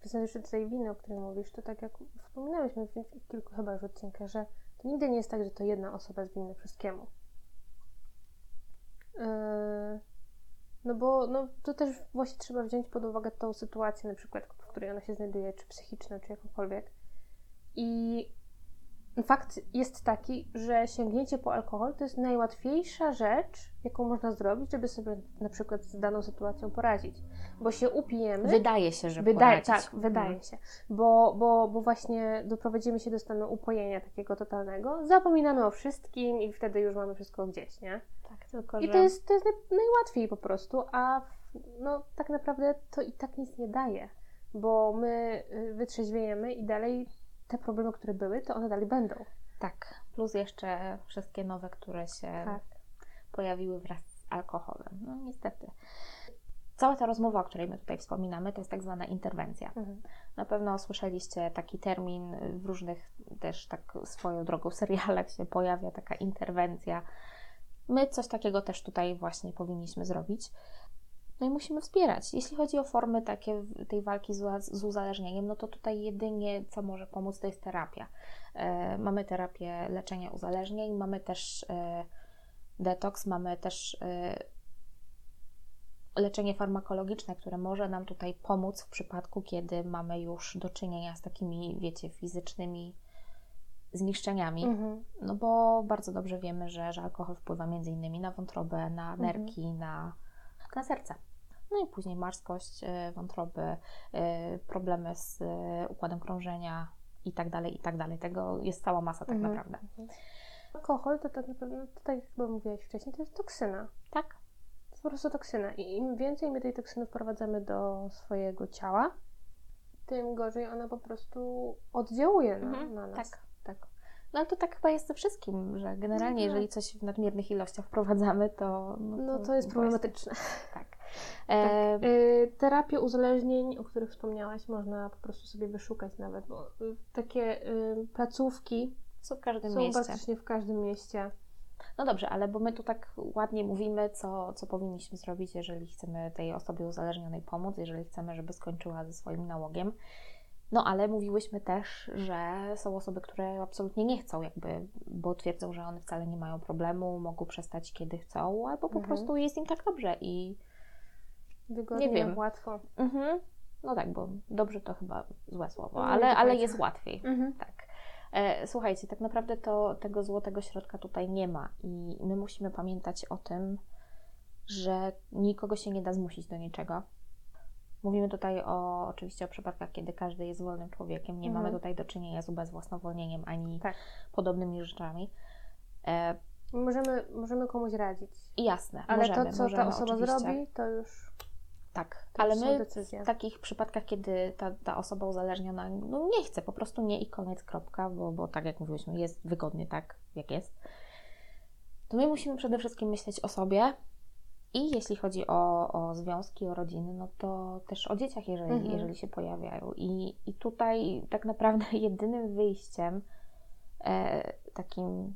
A: Wracając jeszcze tej winy, o której mówisz, to tak jak wspominałyśmy w, kilku chyba już odcinkach, że to nigdy nie jest tak, że to jedna osoba jest winna wszystkiemu. Yy, no bo no, to też właśnie trzeba wziąć pod uwagę tą sytuację, na przykład, w której ona się znajduje, czy psychiczną, czy jakąkolwiek. I fakt jest taki, że sięgnięcie po alkohol to jest najłatwiejsza rzecz, jaką można zrobić, żeby sobie na przykład z daną sytuacją poradzić. Bo się upijemy.
B: Wydaje się, że wydaje,
A: Tak, wydaje mhm. się. Bo, bo, bo właśnie doprowadzimy się do stanu upojenia takiego totalnego, zapominamy o wszystkim i wtedy już mamy wszystko gdzieś, nie?
B: Tak, tylko
A: I to jest, to jest najłatwiej po prostu, a no tak naprawdę to i tak nic nie daje, bo my y, wytrzeźwiejemy i dalej te problemy, które były, to one dalej będą.
B: Tak, plus jeszcze wszystkie nowe, które się tak. pojawiły wraz z alkoholem. No niestety. Cała ta rozmowa, o której my tutaj wspominamy, to jest tak zwana interwencja. Mhm. Na pewno słyszeliście taki termin w różnych też tak swoją drogą serialach się pojawia taka interwencja. My coś takiego też tutaj właśnie powinniśmy zrobić. No i musimy wspierać. Jeśli chodzi o formy takie tej walki z, z uzależnieniem, no to tutaj jedynie co może pomóc to jest terapia. E, mamy terapię leczenia uzależnień, mamy też e, detoks, mamy też e, leczenie farmakologiczne, które może nam tutaj pomóc w przypadku, kiedy mamy już do czynienia z takimi, wiecie, fizycznymi zniszczeniami. Mhm. No bo bardzo dobrze wiemy, że, że alkohol wpływa między innymi na wątrobę, na nerki, mhm. na, na serce. No i później marskość e, wątroby, e, problemy z e, układem krążenia i tak dalej, i tak dalej. Tego jest cała masa tak mhm. naprawdę.
A: Alkohol to tak naprawdę, jak chyba mówiłaś wcześniej, to jest toksyna.
B: Tak.
A: To jest po prostu toksyna. I im więcej my tej toksyny wprowadzamy do swojego ciała, tym gorzej ona po prostu oddziałuje na, mhm. na nas.
B: Tak, tak. No ale to tak chyba jest ze wszystkim, że generalnie no, jeżeli coś w nadmiernych ilościach wprowadzamy, to...
A: No to, no to jest problematyczne.
B: Tak. <laughs>
A: Tak. E... Y, terapie uzależnień, o których wspomniałaś, można po prostu sobie wyszukać nawet, bo y, takie y, placówki
B: są w każdym
A: są
B: mieście.
A: praktycznie w każdym mieście.
B: No dobrze, ale bo my tu tak ładnie mówimy, co, co powinniśmy zrobić, jeżeli chcemy tej osobie uzależnionej pomóc, jeżeli chcemy, żeby skończyła ze swoim nałogiem. No ale mówiłyśmy też, że są osoby, które absolutnie nie chcą, jakby, bo twierdzą, że one wcale nie mają problemu, mogą przestać kiedy chcą, albo po mhm. prostu jest im tak dobrze i
A: Wygodnie, nie wiem. łatwo.
B: Mhm. No tak, bo dobrze to chyba złe słowo, no, ale, ale jest łatwiej. Mhm. Tak. E, słuchajcie, tak naprawdę to tego złotego środka tutaj nie ma i my musimy pamiętać o tym, że nikogo się nie da zmusić do niczego. Mówimy tutaj o, oczywiście o przypadkach, kiedy każdy jest wolnym człowiekiem. Nie mhm. mamy tutaj do czynienia z ubezwłasnowolnieniem ani tak. podobnymi rzeczami. E,
A: możemy, możemy komuś radzić.
B: Jasne,
A: ale
B: możemy,
A: to, co
B: możemy,
A: ta osoba oczywiście. zrobi, to już
B: tak, ale my w takich przypadkach, kiedy ta, ta osoba uzależniona no nie chce, po prostu nie i koniec, kropka, bo, bo tak jak mówiliśmy, jest wygodnie tak, jak jest, to my musimy przede wszystkim myśleć o sobie i jeśli chodzi o, o związki, o rodziny, no to też o dzieciach, jeżeli, mhm. jeżeli się pojawiają. I, I tutaj tak naprawdę <laughs> jedynym wyjściem e, takim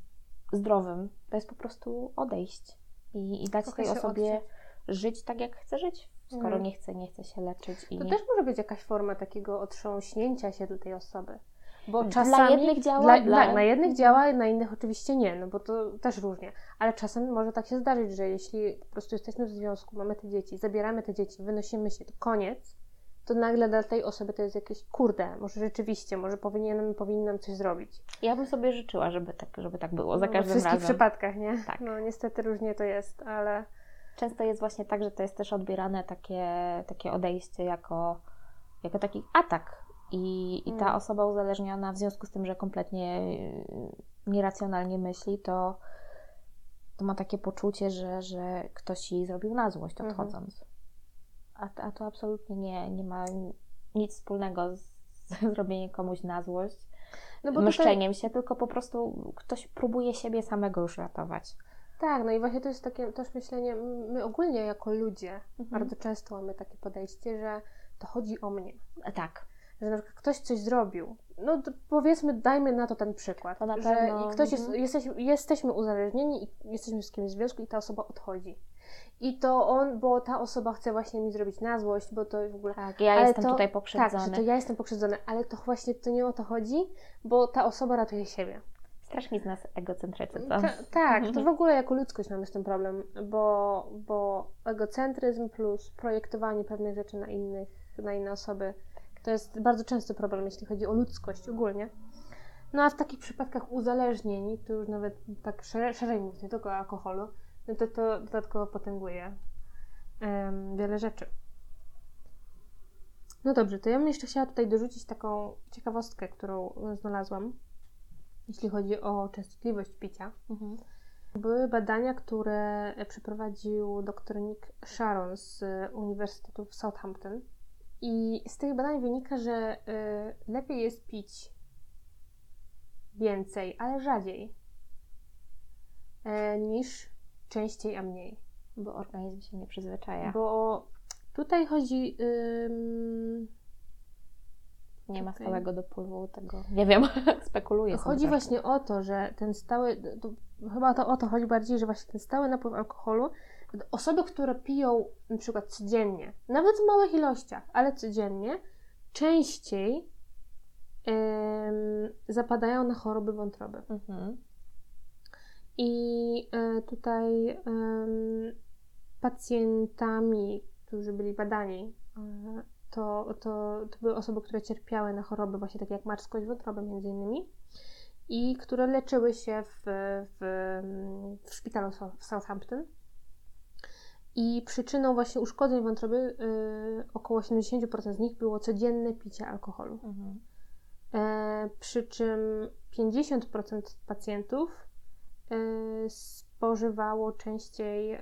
B: zdrowym to jest po prostu odejść i, i dać Trochę tej osobie odcieć. żyć tak, jak chce żyć skoro mhm. nie chce, nie chce się leczyć.
A: To też może być jakaś forma takiego otrząśnięcia się do tej osoby.
B: Bo czasami dla jednych działa, dla,
A: dla... Tak, na jednych działa, na innych oczywiście nie, no bo to też różnie. Ale czasem może tak się zdarzyć, że jeśli po prostu jesteśmy w związku, mamy te dzieci, zabieramy te dzieci, wynosimy się, to koniec, to nagle dla tej osoby to jest jakieś kurde, może rzeczywiście, może powinienem, powinnam coś zrobić.
B: Ja bym sobie życzyła, żeby tak, żeby tak było za
A: no,
B: każdym
A: razem. W wszystkich przypadkach, nie? Tak. No niestety różnie to jest, ale
B: często jest właśnie tak, że to jest też odbierane takie, takie odejście jako, jako taki atak. I, I ta mm. osoba uzależniona, w związku z tym, że kompletnie y, nieracjonalnie myśli, to, to ma takie poczucie, że, że ktoś jej zrobił na złość mhm. odchodząc. A, a to absolutnie nie, nie ma nic wspólnego z, z <laughs> zrobieniem komuś na złość, no bo myszczeniem tutaj... się, tylko po prostu ktoś próbuje siebie samego już ratować.
A: Tak, no i właśnie to jest takie też myślenie, my ogólnie jako ludzie mhm. bardzo często mamy takie podejście, że to chodzi o mnie.
B: E, tak.
A: Że na przykład ktoś coś zrobił. No powiedzmy, dajmy na to ten przykład. To że ktoś jest, mhm. jesteś, jesteśmy uzależnieni i jesteśmy z kimś w związku i ta osoba odchodzi. I to on, bo ta osoba chce właśnie mi zrobić na złość, bo to w ogóle.
B: Tak, ja ale jestem to, tutaj pokrzywdzony.
A: Tak, że to ja jestem pokrzywdzony, ale to właśnie to nie o to chodzi, bo ta osoba ratuje siebie.
B: Strasznie z nas egocentrycy, co?
A: Ta, tak, to w <laughs> ogóle jako ludzkość mamy z tym problem, bo, bo egocentryzm plus projektowanie pewnych rzeczy na innych, na inne osoby, to jest bardzo częsty problem, jeśli chodzi o ludzkość ogólnie. No a w takich przypadkach uzależnień, to już nawet tak szerzej, szerzej mówiąc, nie tylko o alkoholu, no to to dodatkowo potęguje um, wiele rzeczy. No dobrze, to ja bym jeszcze chciała tutaj dorzucić taką ciekawostkę, którą znalazłam jeśli chodzi o częstotliwość picia. Mhm. Były badania, które przeprowadził dr Nick Sharon z Uniwersytetu w Southampton. I z tych badań wynika, że y, lepiej jest pić więcej, ale rzadziej, y, niż częściej, a mniej.
B: Bo organizm się nie przyzwyczaja.
A: Bo tutaj chodzi.
B: nie ma stałego dopływu tego. Nie wiem, <laughs> spekuluję.
A: Chodzi
B: tak.
A: właśnie o to, że ten stały. To, chyba to o to chodzi bardziej, że właśnie ten stały napływ alkoholu. Osoby, które piją na przykład codziennie, nawet w małych ilościach, ale codziennie, częściej zapadają na choroby wątroby. Mhm. I y, tutaj y, pacjentami, którzy byli badani, y, to, to, to były osoby, które cierpiały na choroby właśnie takie jak marskość wątroby między innymi i które leczyły się w, w, w szpitalu w Southampton. I przyczyną właśnie uszkodzeń wątroby y, około 70% z nich było codzienne picie alkoholu. Mhm. E, przy czym 50% pacjentów y, spożywało częściej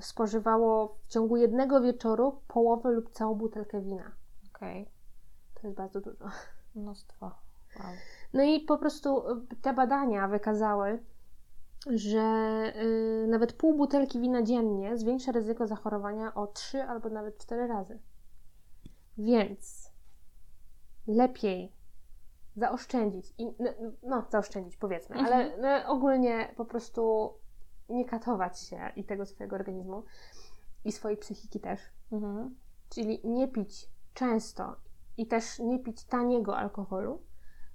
A: spożywało w ciągu jednego wieczoru połowę lub całą butelkę wina.
B: Okej. Okay.
A: To jest bardzo dużo.
B: Mnóstwo. Wow.
A: No i po prostu te badania wykazały, że y, nawet pół butelki wina dziennie zwiększa ryzyko zachorowania o 3 albo nawet 4 razy. Więc lepiej zaoszczędzić, i, no, no zaoszczędzić powiedzmy, mhm. ale no, ogólnie po prostu nie katować się i tego swojego organizmu i swojej psychiki też. Mhm. Czyli nie pić często i też nie pić taniego alkoholu,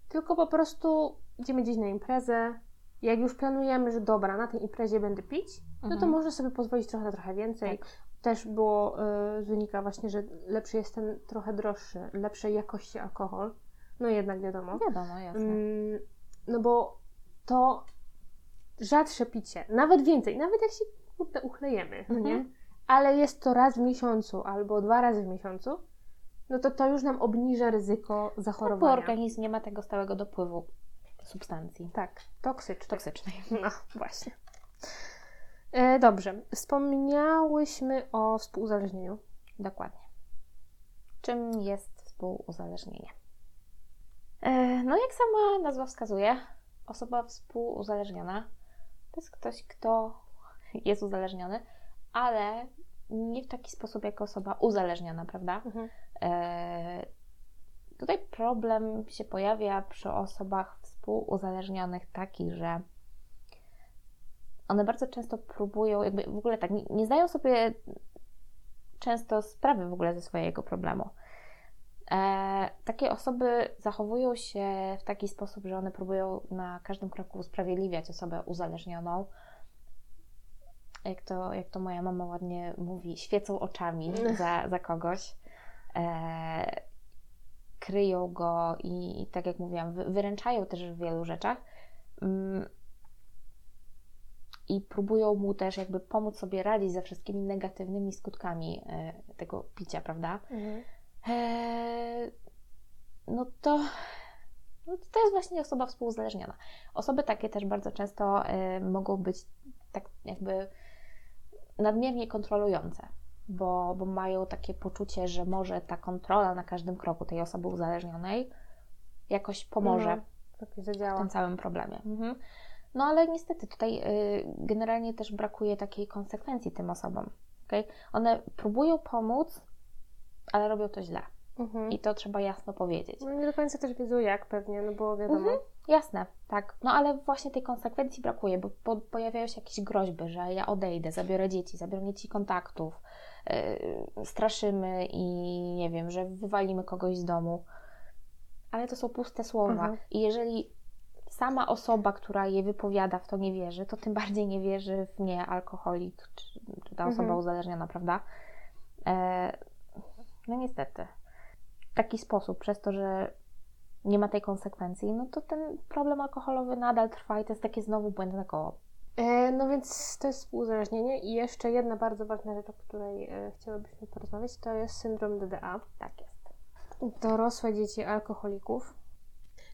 A: tylko po prostu idziemy gdzieś na imprezę. Jak już planujemy, że dobra, na tej imprezie będę pić, no to mhm. można sobie pozwolić trochę na trochę więcej. Tak. Też było, y, wynika właśnie, że lepszy jest ten trochę droższy, lepszej jakości alkohol. No jednak wiadomo.
B: Wiadomo, jasne. Mm,
A: no bo to rzadsze picie, nawet więcej, nawet jak się kurde uchlejemy, mhm. no nie? Mhm. Ale jest to raz w miesiącu albo dwa razy w miesiącu, no to to już nam obniża ryzyko zachorowania.
B: No, bo organizm nie ma tego stałego dopływu substancji.
A: Tak, toksycznej.
B: Toksycznej. <laughs>
A: No, właśnie. E, dobrze, wspomniałyśmy o współuzależnieniu.
B: Dokładnie. Czym jest współuzależnienie? E, no, jak sama nazwa wskazuje, osoba współuzależniona to jest ktoś, kto jest uzależniony, ale nie w taki sposób jak osoba uzależniona, prawda? Mhm. E, tutaj problem się pojawia przy osobach współuzależnionych taki, że one bardzo często próbują, jakby w ogóle tak, nie, nie zdają sobie często sprawy w ogóle ze swojego problemu. E, takie osoby zachowują się w taki sposób, że one próbują na każdym kroku usprawiedliwiać osobę uzależnioną. Jak to, jak to moja mama ładnie mówi, świecą oczami za, za kogoś. E, kryją go i, i, tak jak mówiłam, wy, wyręczają też w wielu rzeczach. Mm, I próbują mu też jakby pomóc sobie radzić ze wszystkimi negatywnymi skutkami e, tego picia, prawda? Mhm. Eee, no to, no to jest właśnie osoba współuzależniona. Osoby takie też bardzo często e, mogą być tak jakby nadmiernie kontrolujące, bo, bo mają takie poczucie, że może ta kontrola na każdym kroku tej osoby uzależnionej jakoś pomoże
A: no, w
B: tym całym problemie. Mhm. No ale niestety tutaj y, generalnie też brakuje takiej konsekwencji tym osobom. Okay? One próbują pomóc, ale robią to źle. Mhm. I to trzeba jasno powiedzieć.
A: No nie do końca też wiedzą jak pewnie, no bo wiadomo. Mhm.
B: Jasne, tak. No ale właśnie tej konsekwencji brakuje, bo po, pojawiają się jakieś groźby, że ja odejdę, zabiorę dzieci, zabiorę ci kontaktów, straszymy i nie wiem, że wywalimy kogoś z domu. Ale to są puste słowa. Mhm. I jeżeli sama osoba, która je wypowiada, w to nie wierzy, to tym <laughs> bardziej nie wierzy w nie alkoholik, czy, czy ta osoba mhm. uzależniona, prawda? E, no niestety. W taki sposób, przez to, że nie ma tej konsekwencji, no to ten problem alkoholowy nadal trwa i to jest takie znowu błędne koło.
A: E, no więc to jest współuzależnienie i jeszcze jedna bardzo ważna rzecz, o której e, chciałybyśmy porozmawiać, to jest syndrom DDA.
B: Tak jest.
A: Dorosłe dzieci alkoholików.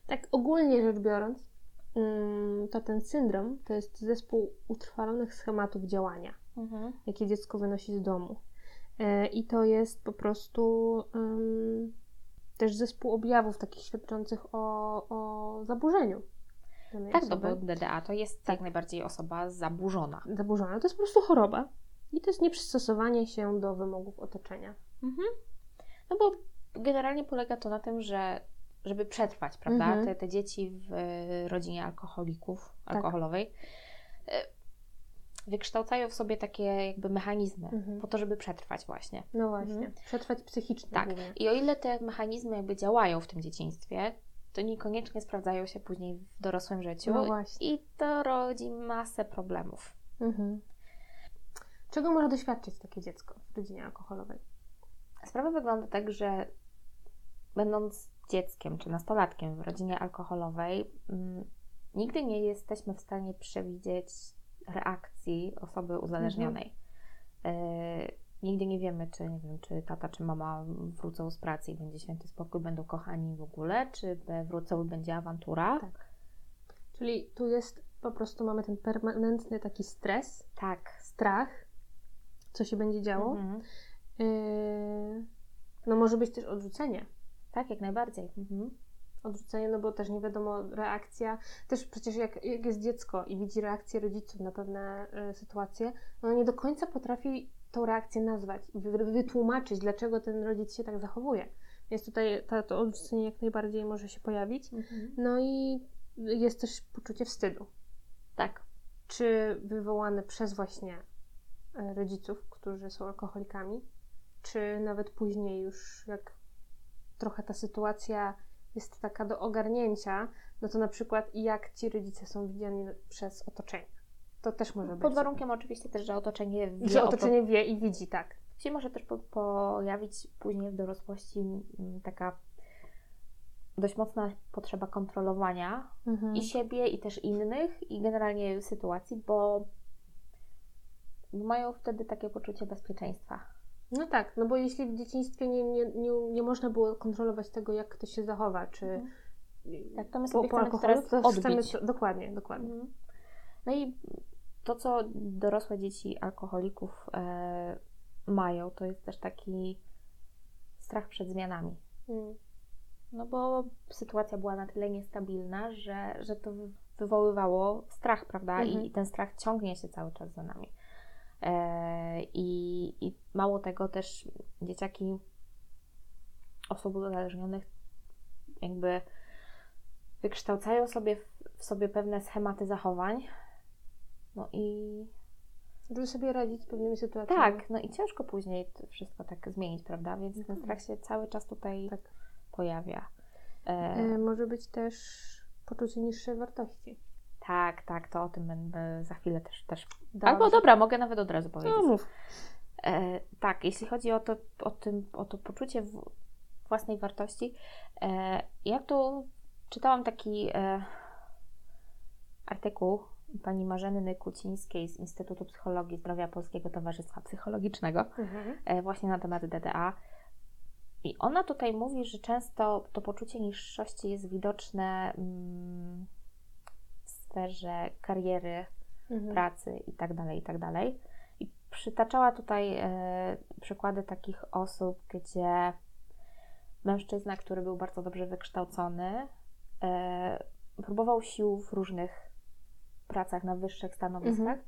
A: Tak ogólnie rzecz biorąc, mm, to ten syndrom to jest zespół utrwalonych schematów działania, mhm. jakie dziecko wynosi z domu. E, I to jest po prostu um, też zespół objawów takich świadczących o, o zaburzeniu.
B: Tak, no bo DDA to jest tak. jak najbardziej osoba zaburzona.
A: Zaburzona. To jest po prostu choroba. I to jest nieprzystosowanie się do wymogów otoczenia. Mhm.
B: No bo generalnie polega to na tym, że żeby przetrwać, prawda? Mhm. Te, te dzieci w rodzinie alkoholików, tak. alkoholowej, tak. wykształcają w sobie takie jakby mechanizmy mhm. po to, żeby przetrwać właśnie.
A: No właśnie, mhm. przetrwać psychicznie.
B: Tak. Głównie. I o ile te mechanizmy jakby działają w tym dzieciństwie, to niekoniecznie sprawdzają się później w dorosłym życiu. No właśnie. I to rodzi masę problemów. Mhm.
A: Czego może doświadczyć takie dziecko w rodzinie alkoholowej?
B: Sprawa wygląda tak, że będąc dzieckiem czy nastolatkiem w rodzinie alkoholowej, mm, nigdy nie jesteśmy w stanie przewidzieć reakcji osoby uzależnionej. Mhm. Y nigdy nie wiemy, czy nie wiem, czy tata, czy mama wrócą z pracy i będzie święty spokój, będą kochani w ogóle, czy wrócą i będzie awantura. Tak.
A: Czyli tu jest po prostu mamy ten permanentny taki stres.
B: Tak.
A: Strach, co się będzie działo. Mhm. Yy, no może być też odrzucenie.
B: Tak, jak najbardziej. Mhm.
A: Odrzucenie, no bo też nie wiadomo, reakcja. Też przecież jak, jak jest dziecko i widzi reakcję rodziców na pewne y, sytuacje, ono nie do końca potrafi tą reakcję nazwać i wytłumaczyć, dlaczego ten rodzic się tak zachowuje. Więc tutaj to, to odrzucenie jak najbardziej może się pojawić. Mhm. No i jest też poczucie wstydu.
B: Tak.
A: Czy wywołane przez właśnie e, rodziców, którzy są alkoholikami, czy nawet później już jak trochę ta sytuacja jest taka do ogarnięcia, no to na przykład jak ci rodzice są widziani przez otoczenie. To też może być.
B: Pod warunkiem oczywiście też, że otoczenie wie.
A: Że otoczenie wie i widzi, tak.
B: Się może też po, pojawić później w dorosłości taka dość mocna potrzeba kontrolowania mhm. i siebie, i też innych, i generalnie sytuacji, bo mają wtedy takie poczucie bezpieczeństwa.
A: No tak, no bo jeśli w dzieciństwie nie, nie, nie, nie można było kontrolować tego, jak ktoś się zachowa, czy
B: mhm. tak, to my sobie po, po alkoholu, to odbić.
A: Chcemy, dokładnie, dokładnie. Mhm.
B: No i to, co dorosłe dzieci alkoholików e, mają, to jest też taki strach przed zmianami. Mm. No bo sytuacja była na tyle niestabilna, że, że to wywoływało strach, prawda? Mm -hmm. I mhm. ten strach ciągnie się cały czas za nami. E, i, I mało tego też dzieciaki osób uzależnionych jakby wykształcają sobie w, w sobie pewne schematy zachowań, no i.
A: Żeby sobie radzić z pewnymi sytuacjami.
B: Tak, no i ciężko później wszystko tak zmienić, prawda? Więc ten mhm. strach się cały czas tutaj tak. pojawia.
A: E... E, może być też poczucie niższej wartości.
B: Tak, tak, to o tym będę za chwilę też. też... Albo dobra, mogę nawet od razu powiedzieć. No, mów. E, tak, jeśli chodzi o to, o, tym, o to poczucie własnej wartości, e, ja tu czytałam taki e, artykuł pani Marzenny Kucińskiej z Instytutu Psychologii Zdrowia Polskiego Towarzystwa Psychologicznego mhm. E, właśnie na temat DDA. I ona tutaj mówi, że często to poczucie niższości jest widoczne mm, w sferze kariery, mhm. pracy itd., tak itd. Tak I przytaczała tutaj e, przykłady takich osób, gdzie mężczyzna, który był bardzo dobrze wykształcony, e, próbował sił w różnych pracach na wyższych stanowiskach, mhm.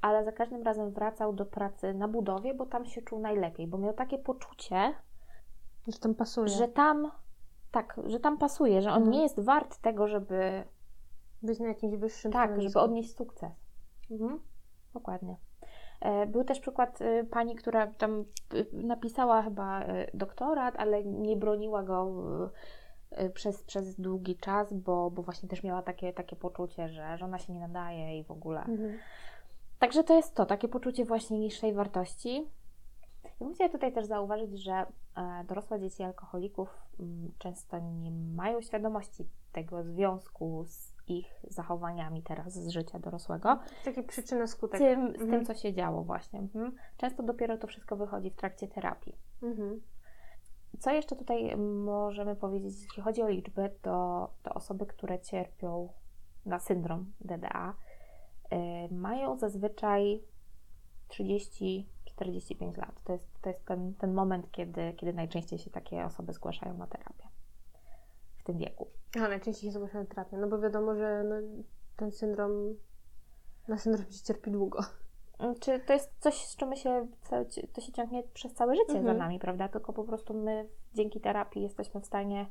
B: ale za każdym razem wracał do pracy na budowie, bo tam się czuł najlepiej, bo miał takie poczucie,
A: że tam pasuje.
B: Że tam, tak, że tam pasuje, że on mhm. nie jest wart tego, żeby
A: być na jakimś wyższym
B: Tak, stanowisku. żeby odnieść sukces. Mhm. Dokładnie. E, był też przykład y, pani, która tam y, napisała chyba doktorat, ale nie broniła go przez, przez długi czas, bo, bo właśnie też miała takie, takie poczucie, że żona się nie nadaje i w ogóle. Mhm. Także to jest to, takie poczucie właśnie niższej wartości. I muszę tutaj też zauważyć, że e, dorosłe dzieci alkoholików m, często nie mają świadomości tego związku z ich zachowaniami teraz z życia dorosłego.
A: Takie przyczyny skutek.
B: Z tym, mhm. z tym, mhm. co się działo właśnie. Mhm. Często dopiero to wszystko wychodzi w trakcie terapii. Mhm. Co jeszcze tutaj możemy powiedzieć, jeśli chodzi o liczby, to, to osoby, które cierpią na syndrom DDA, y, mają zazwyczaj 30-45 lat. To jest, to jest ten, ten moment, kiedy, kiedy najczęściej się takie osoby zgłaszają na terapię. w tym wieku.
A: A najczęściej się zgłasza na terapię, no bo wiadomo, że no, ten syndrom, na syndrom się cierpi długo.
B: Czy to jest coś, z czym my się, to się ciągnie przez całe życie mhm. za nami, prawda? Tylko po prostu my dzięki terapii jesteśmy w stanie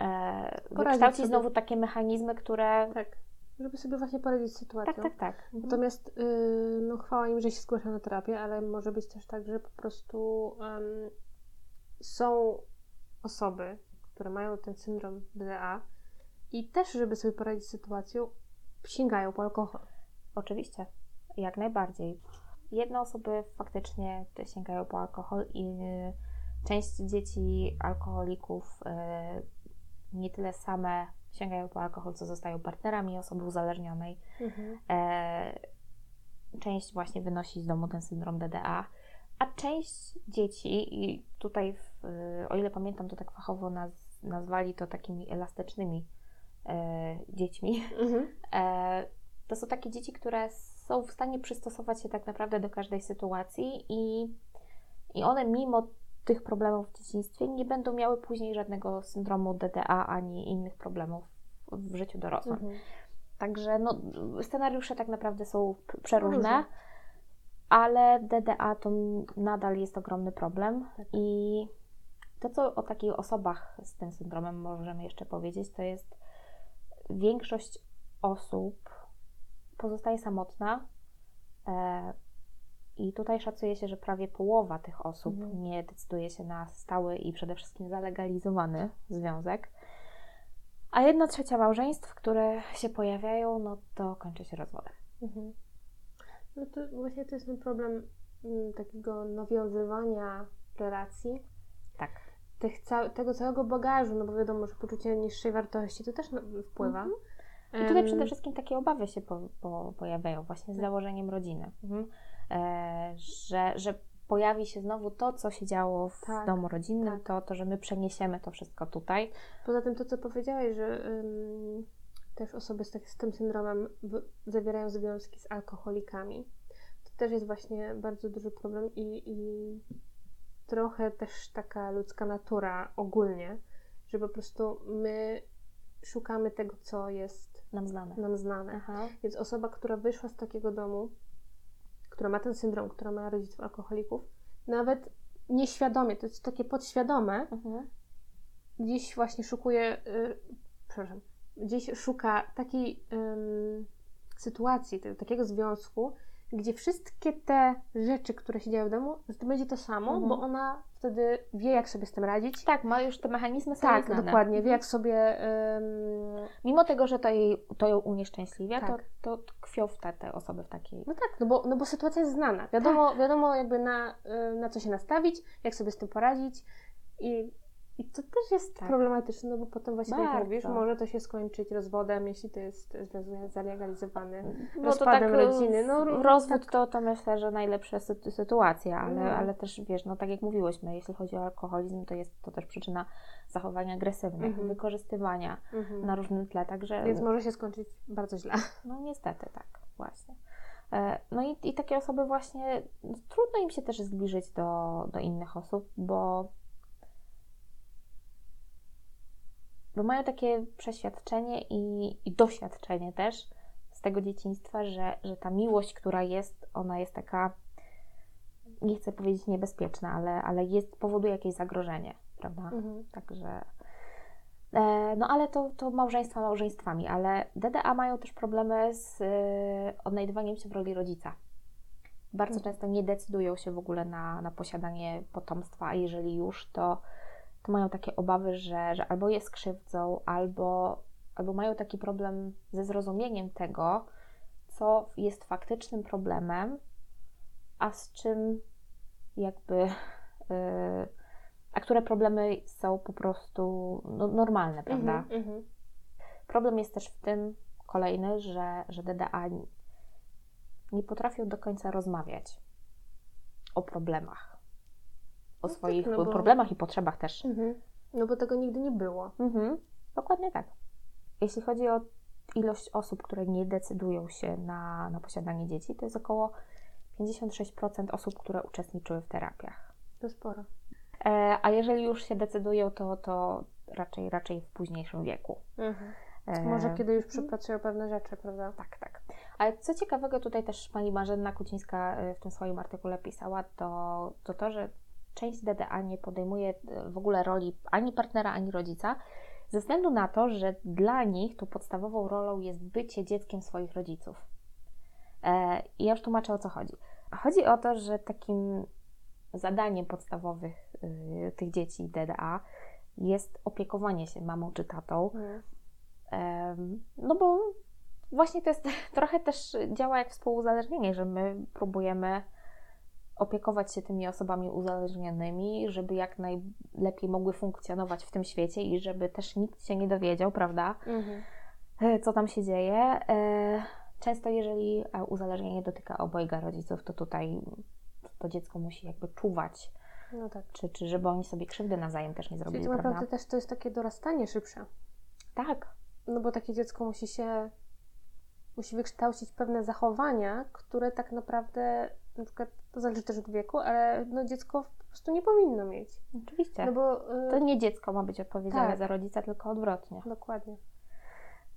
B: e, wykształcić sobie. znowu takie mechanizmy, które...
A: Tak, żeby sobie właśnie poradzić z sytuacją.
B: Tak, tak, tak.
A: Mhm. Natomiast yy, no chwała im, że się zgłasza na terapię, ale może być też tak, że po prostu um, są osoby, które mają ten syndrom DDA i też, żeby sobie poradzić z sytuacją, sięgają po alkohol.
B: Oczywiście, jak najbardziej. Jedne osoby faktycznie sięgają po alkohol i y, część dzieci alkoholików y, nie tyle same sięgają po alkohol, co zostają partnerami osoby uzależnionej. Mhm. E, część właśnie wynosi z domu ten syndrom DDA, a część dzieci, i tutaj, w, o ile pamiętam, to tak fachowo naz, nazwali to takimi elastycznymi e, dziećmi, mhm. e, to są takie dzieci, które są w stanie przystosować się tak naprawdę do każdej sytuacji i, i one mimo tych problemów w dzieciństwie nie będą miały później żadnego syndromu DDA ani innych problemów w życiu dorosłym. Mhm. Także no, scenariusze tak naprawdę są przeróżne, ale DDA to nadal jest ogromny problem tak. i to, co o takich osobach z tym syndromem możemy jeszcze powiedzieć, to jest większość osób pozostaje samotna. E, I tutaj szacuje się, że prawie połowa tych osób mhm. nie decyduje się na stały i przede wszystkim zalegalizowany związek. A jedna trzecia małżeństw, które się pojawiają, no to kończy się rozwodem. Mhm.
A: No to właśnie to jest ten problem m, mm, takiego nawiązywania relacji.
B: Tak.
A: Tych tego całego bagażu, no bo wiadomo, że poczucie niższej wartości to też wpływa. Mhm.
B: I tutaj przede wszystkim takie obawy się po, po, pojawiają właśnie z tak. założeniem rodziny. Mhm. E, że, że pojawi się znowu to, co się działo w tak, domu rodzinnym, tak. to, to, że my przeniesiemy to wszystko tutaj.
A: Poza tym to, co powiedziałeś, że ym, też osoby z, tak, z tym syndromem w, zawierają związki z alkoholikami. To też jest właśnie bardzo duży problem i, i trochę też taka ludzka natura ogólnie, że po prostu my szukamy tego, co jest
B: nam znane.
A: Nam znane. Więc osoba, która wyszła z takiego domu, która ma ten syndrom, która ma rodziców alkoholików, nawet nieświadomie, to jest takie podświadome, mhm. gdzieś właśnie szukuje, y, przepraszam, gdzieś szuka takiej sytuacji, takiego związku, gdzie wszystkie te rzeczy, które się dzieją w domu, to będzie to samo, mhm. bo ona wtedy wie, jak sobie z tym radzić.
B: Tak, ma już te mechanizmy
A: sobie Tak, znane. dokładnie, wie, mhm. jak sobie...
B: Um... Mimo tego, że to, jej, to ją unieszczęśliwia, tak. to, to tkwią w te, te osoby w takiej...
A: No tak, no bo, no bo sytuacja jest znana. Wiadomo, tak. wiadomo jakby na, na co się nastawić, jak sobie z tym poradzić i i to też jest tak. problematyczne, no bo potem właśnie Bardzo. jak mówisz, może to się skończyć rozwodem, jeśli to jest zalegalizowany, no rozpadem tak, rodziny. No,
B: rozwód tak. to, to myślę, że najlepsza sy sytuacja, ale, no. ale też wiesz, no tak jak mówiłyśmy, jeśli chodzi o alkoholizm, to jest to też przyczyna zachowań agresywnych, mhm. wykorzystywania mhm. na różnym tle, także...
A: Więc może się skończyć bardzo źle.
B: No niestety, tak, właśnie. E, no i, i takie osoby właśnie, trudno im się też zbliżyć do, do innych osób, bo bo mają takie przeświadczenie i, i doświadczenie też z tego dzieciństwa, że, że ta miłość, która jest, ona jest taka, nie chcę powiedzieć niebezpieczna, ale, ale jest, powoduje jakieś zagrożenie, prawda? Mhm. Także. E, no ale to, to małżeństwa małżeństwami, ale DDA mają też problemy z e, odnajdywaniem się w roli rodzica. Bardzo mhm. często nie decydują się w ogóle na, na posiadanie potomstwa, a jeżeli już, to to mają takie obawy, że, że albo je skrzywdzą, albo, albo mają taki problem ze zrozumieniem tego, co jest faktycznym problemem, a z czym jakby. Yy, a które problemy są po prostu no, normalne, prawda? Mm -hmm. Problem jest też w tym kolejny, że, że DDA nie potrafią do końca rozmawiać o problemach o no swoich tak, no bo... problemach i potrzebach też. Mhm.
A: No bo tego nigdy nie było.
B: Mhm. Dokładnie tak. Jeśli chodzi o ilość osób, które nie decydują się na, na posiadanie dzieci, to jest około 56% osób, które uczestniczyły w terapiach.
A: To sporo.
B: E, a jeżeli już się decydują, to, to raczej, raczej w późniejszym wieku.
A: Mhm. Może kiedy już przepracują pewne rzeczy, prawda?
B: Tak, tak. Ale co ciekawego tutaj też pani Marzena Kucińska w tym swoim artykule pisała, to to, to że część DDA nie podejmuje w ogóle roli ani partnera, ani rodzica, ze względu na to, że dla nich tu podstawową rolą jest bycie dzieckiem swoich rodziców. E, I ja już tłumaczę o co chodzi. Chodzi o to, że takim zadaniem podstawowych y, tych dzieci DDA jest opiekowanie się mamą czy tatą. Mm. no bo właśnie to jest <laughs> trochę też działa jak współuzależnienie, że my próbujemy opiekować się tymi osobami uzależnionymi, żeby jak najlepiej mogły funkcjonować w tym świecie i żeby też nikt się nie dowiedział, prawda, mhm. E, co tam się dzieje. E, często, jeżeli uzależnienie dotyka obojga rodziców, to tutaj to dziecko musi jakby czuwać, no tak. czy, czy żeby oni sobie krzywdy nawzajem też nie zrobili.
A: Czyli tak naprawdę też to jest takie dorastanie szybsze.
B: Tak.
A: No bo takie dziecko musi się, musi wykształcić pewne zachowania, które tak naprawdę na przykład to zależy też od wieku, ale no dziecko po prostu nie powinno mieć.
B: Oczywiście. No bo, y... To nie dziecko ma być odpowiedzialne tak. za rodzica, tylko odwrotnie.
A: Dokładnie.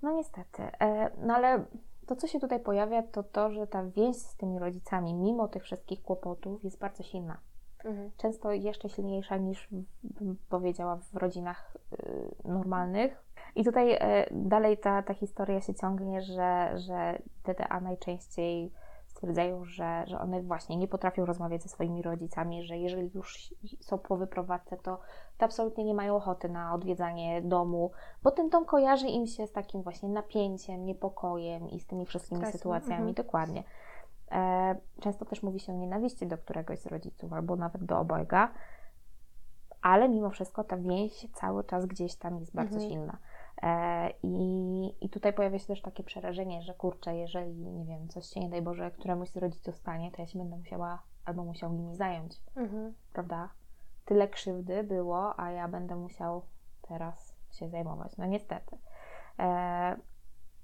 B: No niestety. E, no ale to, co się tutaj pojawia, to to, że ta więź z tymi rodzicami, mimo tych wszystkich kłopotów, jest bardzo silna. Mhm. Często jeszcze silniejsza niż, bym powiedziała, w rodzinach y, normalnych. I tutaj y, dalej ta, ta historia się ciągnie, że, że DDA najczęściej stwierdzają, że, że one właśnie nie potrafią rozmawiać ze swoimi rodzicami, że jeżeli już są po wyprowadzce, to, to absolutnie nie mają ochoty na odwiedzanie domu, bo ten dom kojarzy im się z takim właśnie napięciem, niepokojem i z tymi wszystkimi Stresem. sytuacjami. Mhm. Dokładnie. E, często też mówi się o nienawiści do któregoś z rodziców albo nawet do obojga, ale mimo wszystko ta więź cały czas gdzieś tam jest bardzo mhm. silna. E, I, I tutaj pojawia się też takie przerażenie, że kurczę, jeżeli, nie wiem, coś się nie daj Boże któremuś z rodziców stanie, to ja się będę musiała albo musiał nimi zająć, mhm. prawda? Tyle krzywdy było, a ja będę musiał teraz się zajmować. No niestety. E,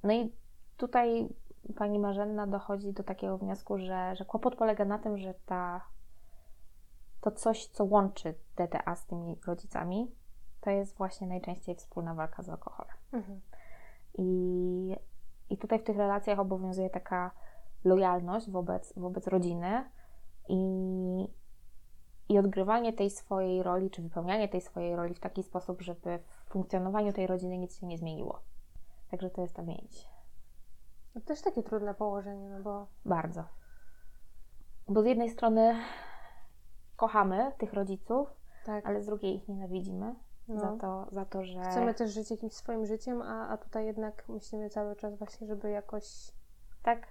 B: no i tutaj pani Marzenna dochodzi do takiego wniosku, że, że kłopot polega na tym, że ta, to coś, co łączy DTA z tymi rodzicami, to jest właśnie najczęściej wspólna walka z alkoholem. Mhm. I, I tutaj w tych relacjach obowiązuje taka lojalność wobec, wobec rodziny i, i odgrywanie tej swojej roli, czy wypełnianie tej swojej roli w taki sposób, żeby w funkcjonowaniu tej rodziny nic się nie zmieniło. Także to jest ta więź.
A: To też takie trudne położenie, no bo.
B: Bardzo. Bo z jednej strony kochamy tych rodziców, tak. ale z drugiej ich nienawidzimy no. za, to, za to, że.
A: Chcemy też żyć jakimś swoim życiem, a, a tutaj jednak myślimy cały czas właśnie, żeby jakoś. Tak.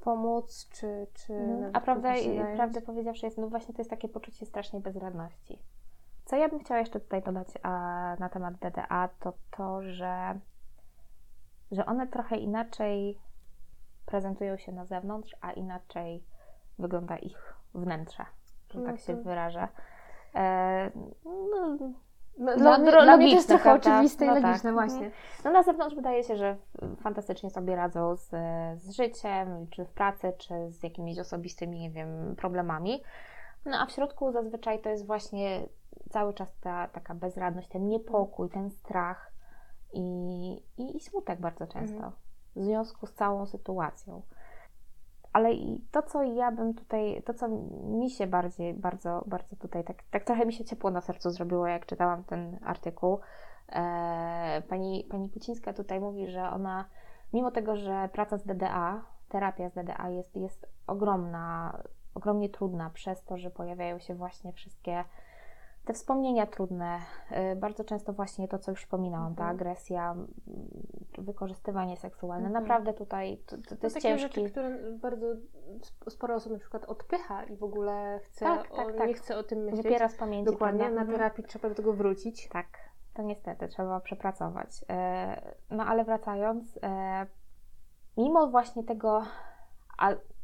A: Pomóc, czy. czy
B: mhm. A prawda, prawdę powiedziawszy, jest, no właśnie to jest takie poczucie strasznej bezradności. Co ja bym chciała jeszcze tutaj dodać a, na temat DDA, to to, że, że one trochę inaczej prezentują się na zewnątrz, a inaczej wygląda ich wnętrze, że no tak się wyrażę. E, no,
A: no, dla, dla, dla mnie to jest trochę prawda? oczywiste i no logiczne, tak. właśnie.
B: No na zewnątrz wydaje się, że fantastycznie sobie radzą z, z życiem, czy w pracy, czy z jakimiś osobistymi, nie wiem, problemami. No a w środku zazwyczaj to jest właśnie cały czas ta taka bezradność, ten niepokój, ten strach i, i, i smutek bardzo często mhm. w związku z całą sytuacją ale i to, co ja bym tutaj, to, co mi się bardziej, bardzo, bardzo tutaj, tak, tak trochę mi się ciepło na sercu zrobiło, jak czytałam ten artykuł. E, pani, pani Kucińska tutaj mówi, że ona, mimo tego, że praca z DDA, terapia z DDA jest, jest ogromna, ogromnie trudna przez to, że pojawiają się właśnie wszystkie te wspomnienia trudne, y, bardzo często właśnie to, co już wspominałam, ta mhm. agresja, wykorzystywanie seksualne, mhm. naprawdę tutaj to, to, to jest takie ciężki...
A: rzeczy, które bardzo sporo osób na przykład odpycha i w ogóle chce, tak, tak, o, tak. nie chce o tym myśleć.
B: Wypiera z pamięci.
A: Dokładnie, prawda? na mhm. terapii trzeba do tego wrócić.
B: Tak, to niestety trzeba przepracować. E, no ale wracając, e, mimo właśnie tego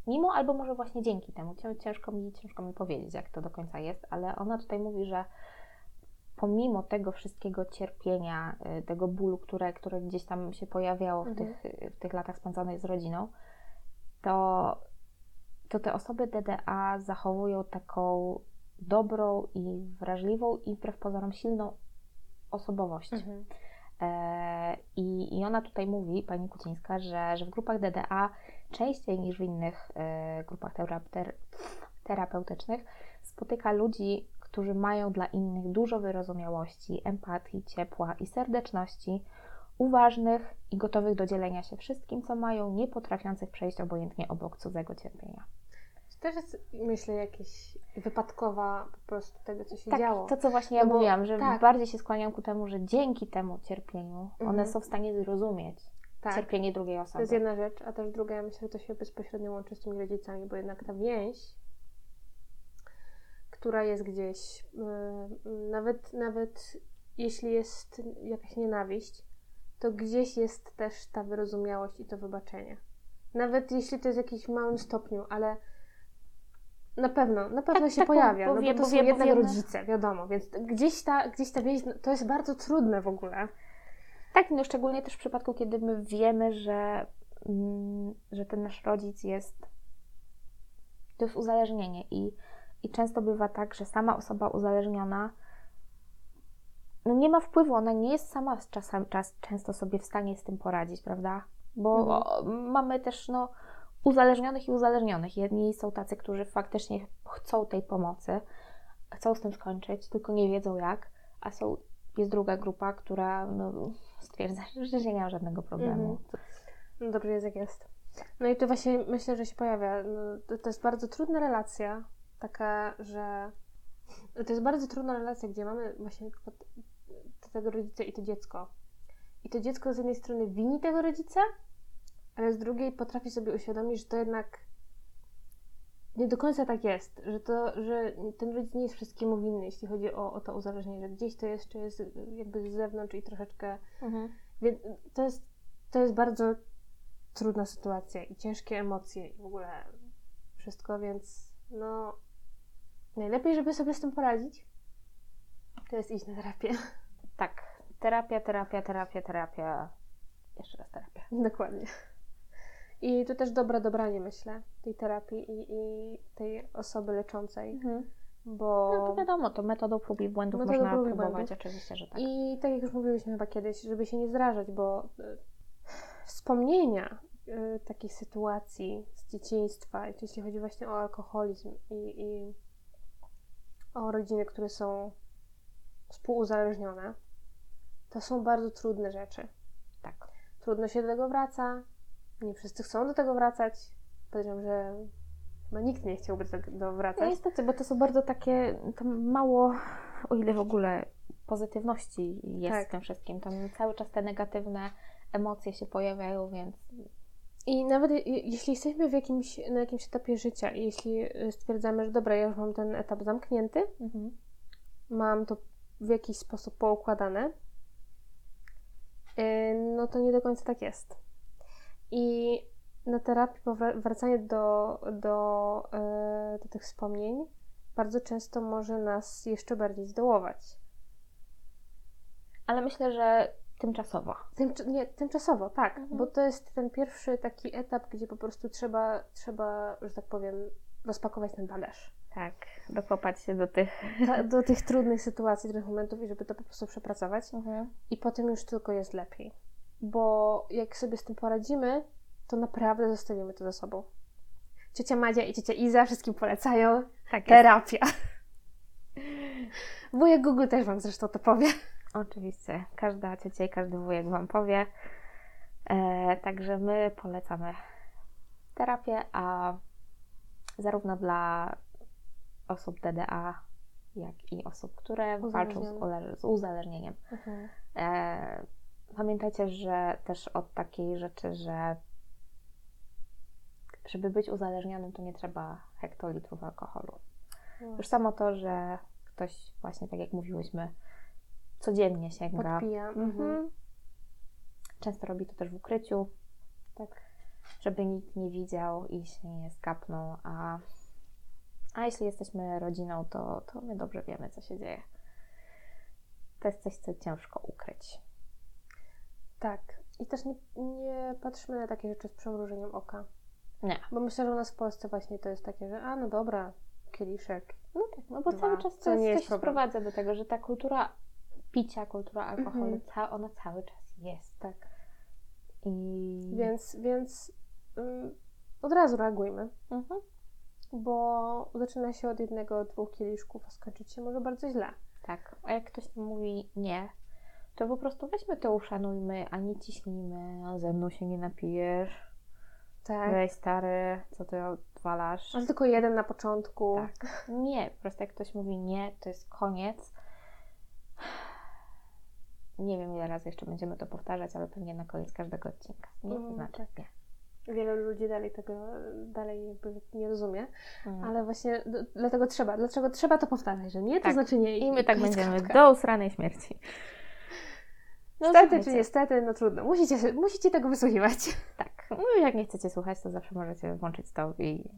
B: mimo albo może właśnie dzięki temu, ciężko mi, ciężko mi powiedzieć, jak to do końca jest, ale ona tutaj mówi, że pomimo tego wszystkiego cierpienia, y, tego bólu, które, które gdzieś tam się pojawiało w, mhm. tych, w tych latach spędzonych z rodziną, to, to te osoby DDA zachowują taką dobrą i wrażliwą i wbrew pozorom silną osobowość. Mhm. E, I, I ona tutaj mówi, pani Kucińska, że, że w grupach DDA częściej niż w innych e, grupach ter, terapeutycznych spotyka ludzi, którzy mają dla innych dużo wyrozumiałości, empatii, ciepła i serdeczności, uważnych i gotowych do dzielenia się wszystkim, co mają, nie potrafiących przejść obojętnie obok cudzego cierpienia.
A: To też jest, myślę, jakieś wypadkowa po prostu tego, co się
B: tak,
A: działo.
B: to co właśnie ja no mówiłam, że tak. bardziej się skłaniam ku temu, że dzięki temu cierpieniu mhm. one są w stanie zrozumieć tak. cierpienie drugiej osoby.
A: To jest jedna rzecz, a też druga, ja myślę, że to się bezpośrednio łączy z tymi rodzicami, bo jednak ta więź która jest gdzieś, yy, nawet, nawet jeśli jest jakaś nienawiść, to gdzieś jest też ta wyrozumiałość i to wybaczenie. Nawet jeśli to jest w jakimś małym stopniu, ale na pewno, na pewno tak, się tak, pojawia, no bo to są jednak rodzice, wiadomo, więc gdzieś ta, gdzieś ta więź, to jest bardzo trudne w ogóle.
B: Tak, no szczególnie też w przypadku, kiedy my wiemy, że, mm, że ten nasz rodzic jest, to jest uzależnienie i i często bywa tak, że sama osoba uzależniona no nie ma wpływu, ona nie jest sama czasem, czas, często sobie w stanie z tym poradzić, prawda? Bo mhm. mamy też no, uzależnionych i uzależnionych. Jedni są tacy, którzy faktycznie chcą tej pomocy, chcą z tym skończyć, tylko nie wiedzą jak, a są, jest druga grupa, która no, stwierdza, <laughs> że nie ma żadnego problemu. Mhm.
A: No dobrze jest jak jest. No i to właśnie myślę, że się pojawia. No, to, to jest bardzo trudna relacja, taka, że to jest bardzo trudna relacja, gdzie mamy właśnie tego rodzica i to dziecko. I to dziecko z jednej strony wini tego rodzica, ale z drugiej potrafi sobie uświadomić, że to jednak nie do końca tak jest, że, to, że ten rodzic nie jest wszystkiemu winny, jeśli chodzi o, o to uzależnienie, że gdzieś to jeszcze jest jakby z zewnątrz i troszeczkę. Mhm. Więc to jest, to jest bardzo trudna sytuacja i ciężkie emocje i w ogóle wszystko, więc no Najlepiej, żeby sobie z tym poradzić, to jest iść na terapię.
B: Tak. Terapia, terapia, terapia, terapia. Jeszcze raz terapia.
A: Dokładnie. I to też dobre dobranie, myślę, tej terapii i, i tej osoby leczącej. Mhm. Bo...
B: No to wiadomo, to metodą prób i błędów metodą można prób próbować, błędów. oczywiście, że tak.
A: I tak jak już mówiłyśmy chyba kiedyś, żeby się nie zrażać, bo y, wspomnienia y, takich sytuacji z dzieciństwa, jeśli chodzi właśnie o alkoholizm i, i o rodziny, które są współuzależnione, to są bardzo trudne rzeczy.
B: Tak.
A: Trudno się do tego wraca, nie wszyscy chcą do tego wracać. Powiedziałam, że chyba nikt nie chciałby do tego wracać. No
B: niestety, bo to są bardzo takie, tam mało, o ile w ogóle pozytywności jest tak. w tym wszystkim. Tam cały czas te negatywne emocje się pojawiają, więc
A: i nawet jeśli jesteśmy w jakimś, na jakimś etapie życia i jeśli y, stwierdzamy, że dobra, ja już mam ten etap zamknięty, mhm. mam to w jakiś sposób poukładane, y, no to nie do końca tak jest. I na terapii wracanie do, do, y, do tych wspomnień bardzo często może nas jeszcze bardziej zdołować.
B: Ale myślę, że Tymczasowo.
A: Tym, nie, tymczasowo, tak, mhm. bo to jest ten pierwszy taki etap, gdzie po prostu trzeba, trzeba, że tak powiem, rozpakować ten bagaż.
B: Tak, dokopać się do tych...
A: Ta, <laughs> do tych trudnych sytuacji, trudnych momentów i żeby to po prostu przepracować. Mhm. I potem już tylko jest lepiej. Bo jak sobie z tym poradzimy, to naprawdę zostawimy to za sobą. Ciocia Madzia i ciocia Iza wszystkim polecają tak terapia. Wujek Google też Wam zresztą to powie.
B: Oczywiście, każda ciocia i każdy wujek Wam powie. E, także my polecamy terapię, a zarówno dla osób DDA, jak i osób, które walczą z, z uzależnieniem. Mhm. E, pamiętajcie, że też od takiej rzeczy, że żeby być uzależnionym, to nie trzeba hektolitrów alkoholu. No. Już samo to, że ktoś właśnie, tak jak mówiłyśmy, codziennie sięga.
A: Podpija. Mhm. mhm.
B: Często robi to też w ukryciu, tak, żeby nikt nie widział i się nie skapnął, a, a jeśli jesteśmy rodziną, to, to my dobrze wiemy, co się dzieje. To jest coś, co ciężko ukryć.
A: Tak. I też nie, nie patrzymy na takie rzeczy z przymrużeniem oka.
B: Nie.
A: Bo myślę, że u nas w Polsce właśnie to jest takie, że a no dobra, kieliszek.
B: No tak, no bo dwa, cały czas to, jest, to się sprowadza do tego, że ta kultura picia, kultura alkoholu,
A: Mhm.
B: ca- ona cały czas jest.
A: Tak.
B: I...
A: Więc, więc ym, od razu reagujmy,
B: Mhm.
A: bo zaczyna się od jednego, dwóch kieliszków, a skończyć się może bardzo źle.
B: Tak, a jak ktoś mówi nie, to po prostu weźmy to, uszanujmy, a nie ciśnijmy, a ze mną się nie napijesz.
A: Tak.
B: Weź stary, co ty odwalasz?
A: Ale tylko jeden na początku.
B: Tak. Nie, po prostu jak ktoś mówi nie, to jest koniec. Nie wiem, ile razy jeszcze będziemy to powtarzać, ale pewnie na koniec każdego odcinka. Nie, to
A: Mm,
B: znaczy
A: tak.
B: nie.
A: Wiele ludzi dalej tego dalej jakby nie rozumie,
B: Mm.
A: ale właśnie d- dlatego trzeba, dlaczego trzeba to powtarzać, że nie, to
B: Tak.
A: znaczy nie.
B: I my tak będziemy do usranej śmierci. No,
A: Niestety czy niestety, no trudno. Musicie, musicie tego wysłuchiwać. <laughs>
B: Tak. No jak nie chcecie słuchać, to zawsze możecie włączyć to i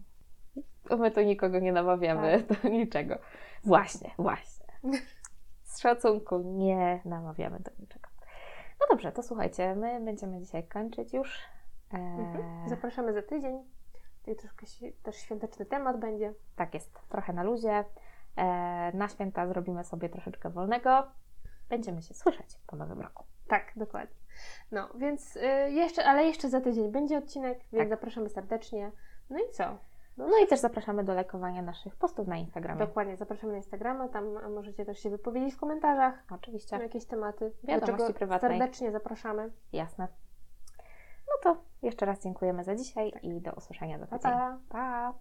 B: my tu nikogo nie namawiamy do niczego. Właśnie, właśnie. <laughs> Z szacunku nie namawiamy do niczego. No dobrze, to słuchajcie, my będziemy dzisiaj kończyć już.
A: Mhm.
B: Eee,
A: Zapraszamy za tydzień. Tutaj troszkę też świąteczny temat będzie.
B: tak jest, trochę na luzie. Eee, na święta zrobimy sobie troszeczkę wolnego. Będziemy się słyszeć po nowym roku.
A: Tak, dokładnie. No, więc y, jeszcze, ale jeszcze za tydzień będzie odcinek, więc
B: Tak.
A: zapraszamy serdecznie. No i co?
B: No i też zapraszamy do lajkowania naszych postów na Instagramie.
A: Dokładnie, zapraszamy na Instagrama, tam możecie też się wypowiedzieć w komentarzach
B: Oczywiście,
A: na jakieś tematy. do
B: Wiadomości
A: czego
B: prywatnej.
A: Serdecznie zapraszamy.
B: jasne. No to jeszcze raz dziękujemy za dzisiaj i do usłyszenia za
A: Pa,
B: tydzień.
A: pa!
B: pa.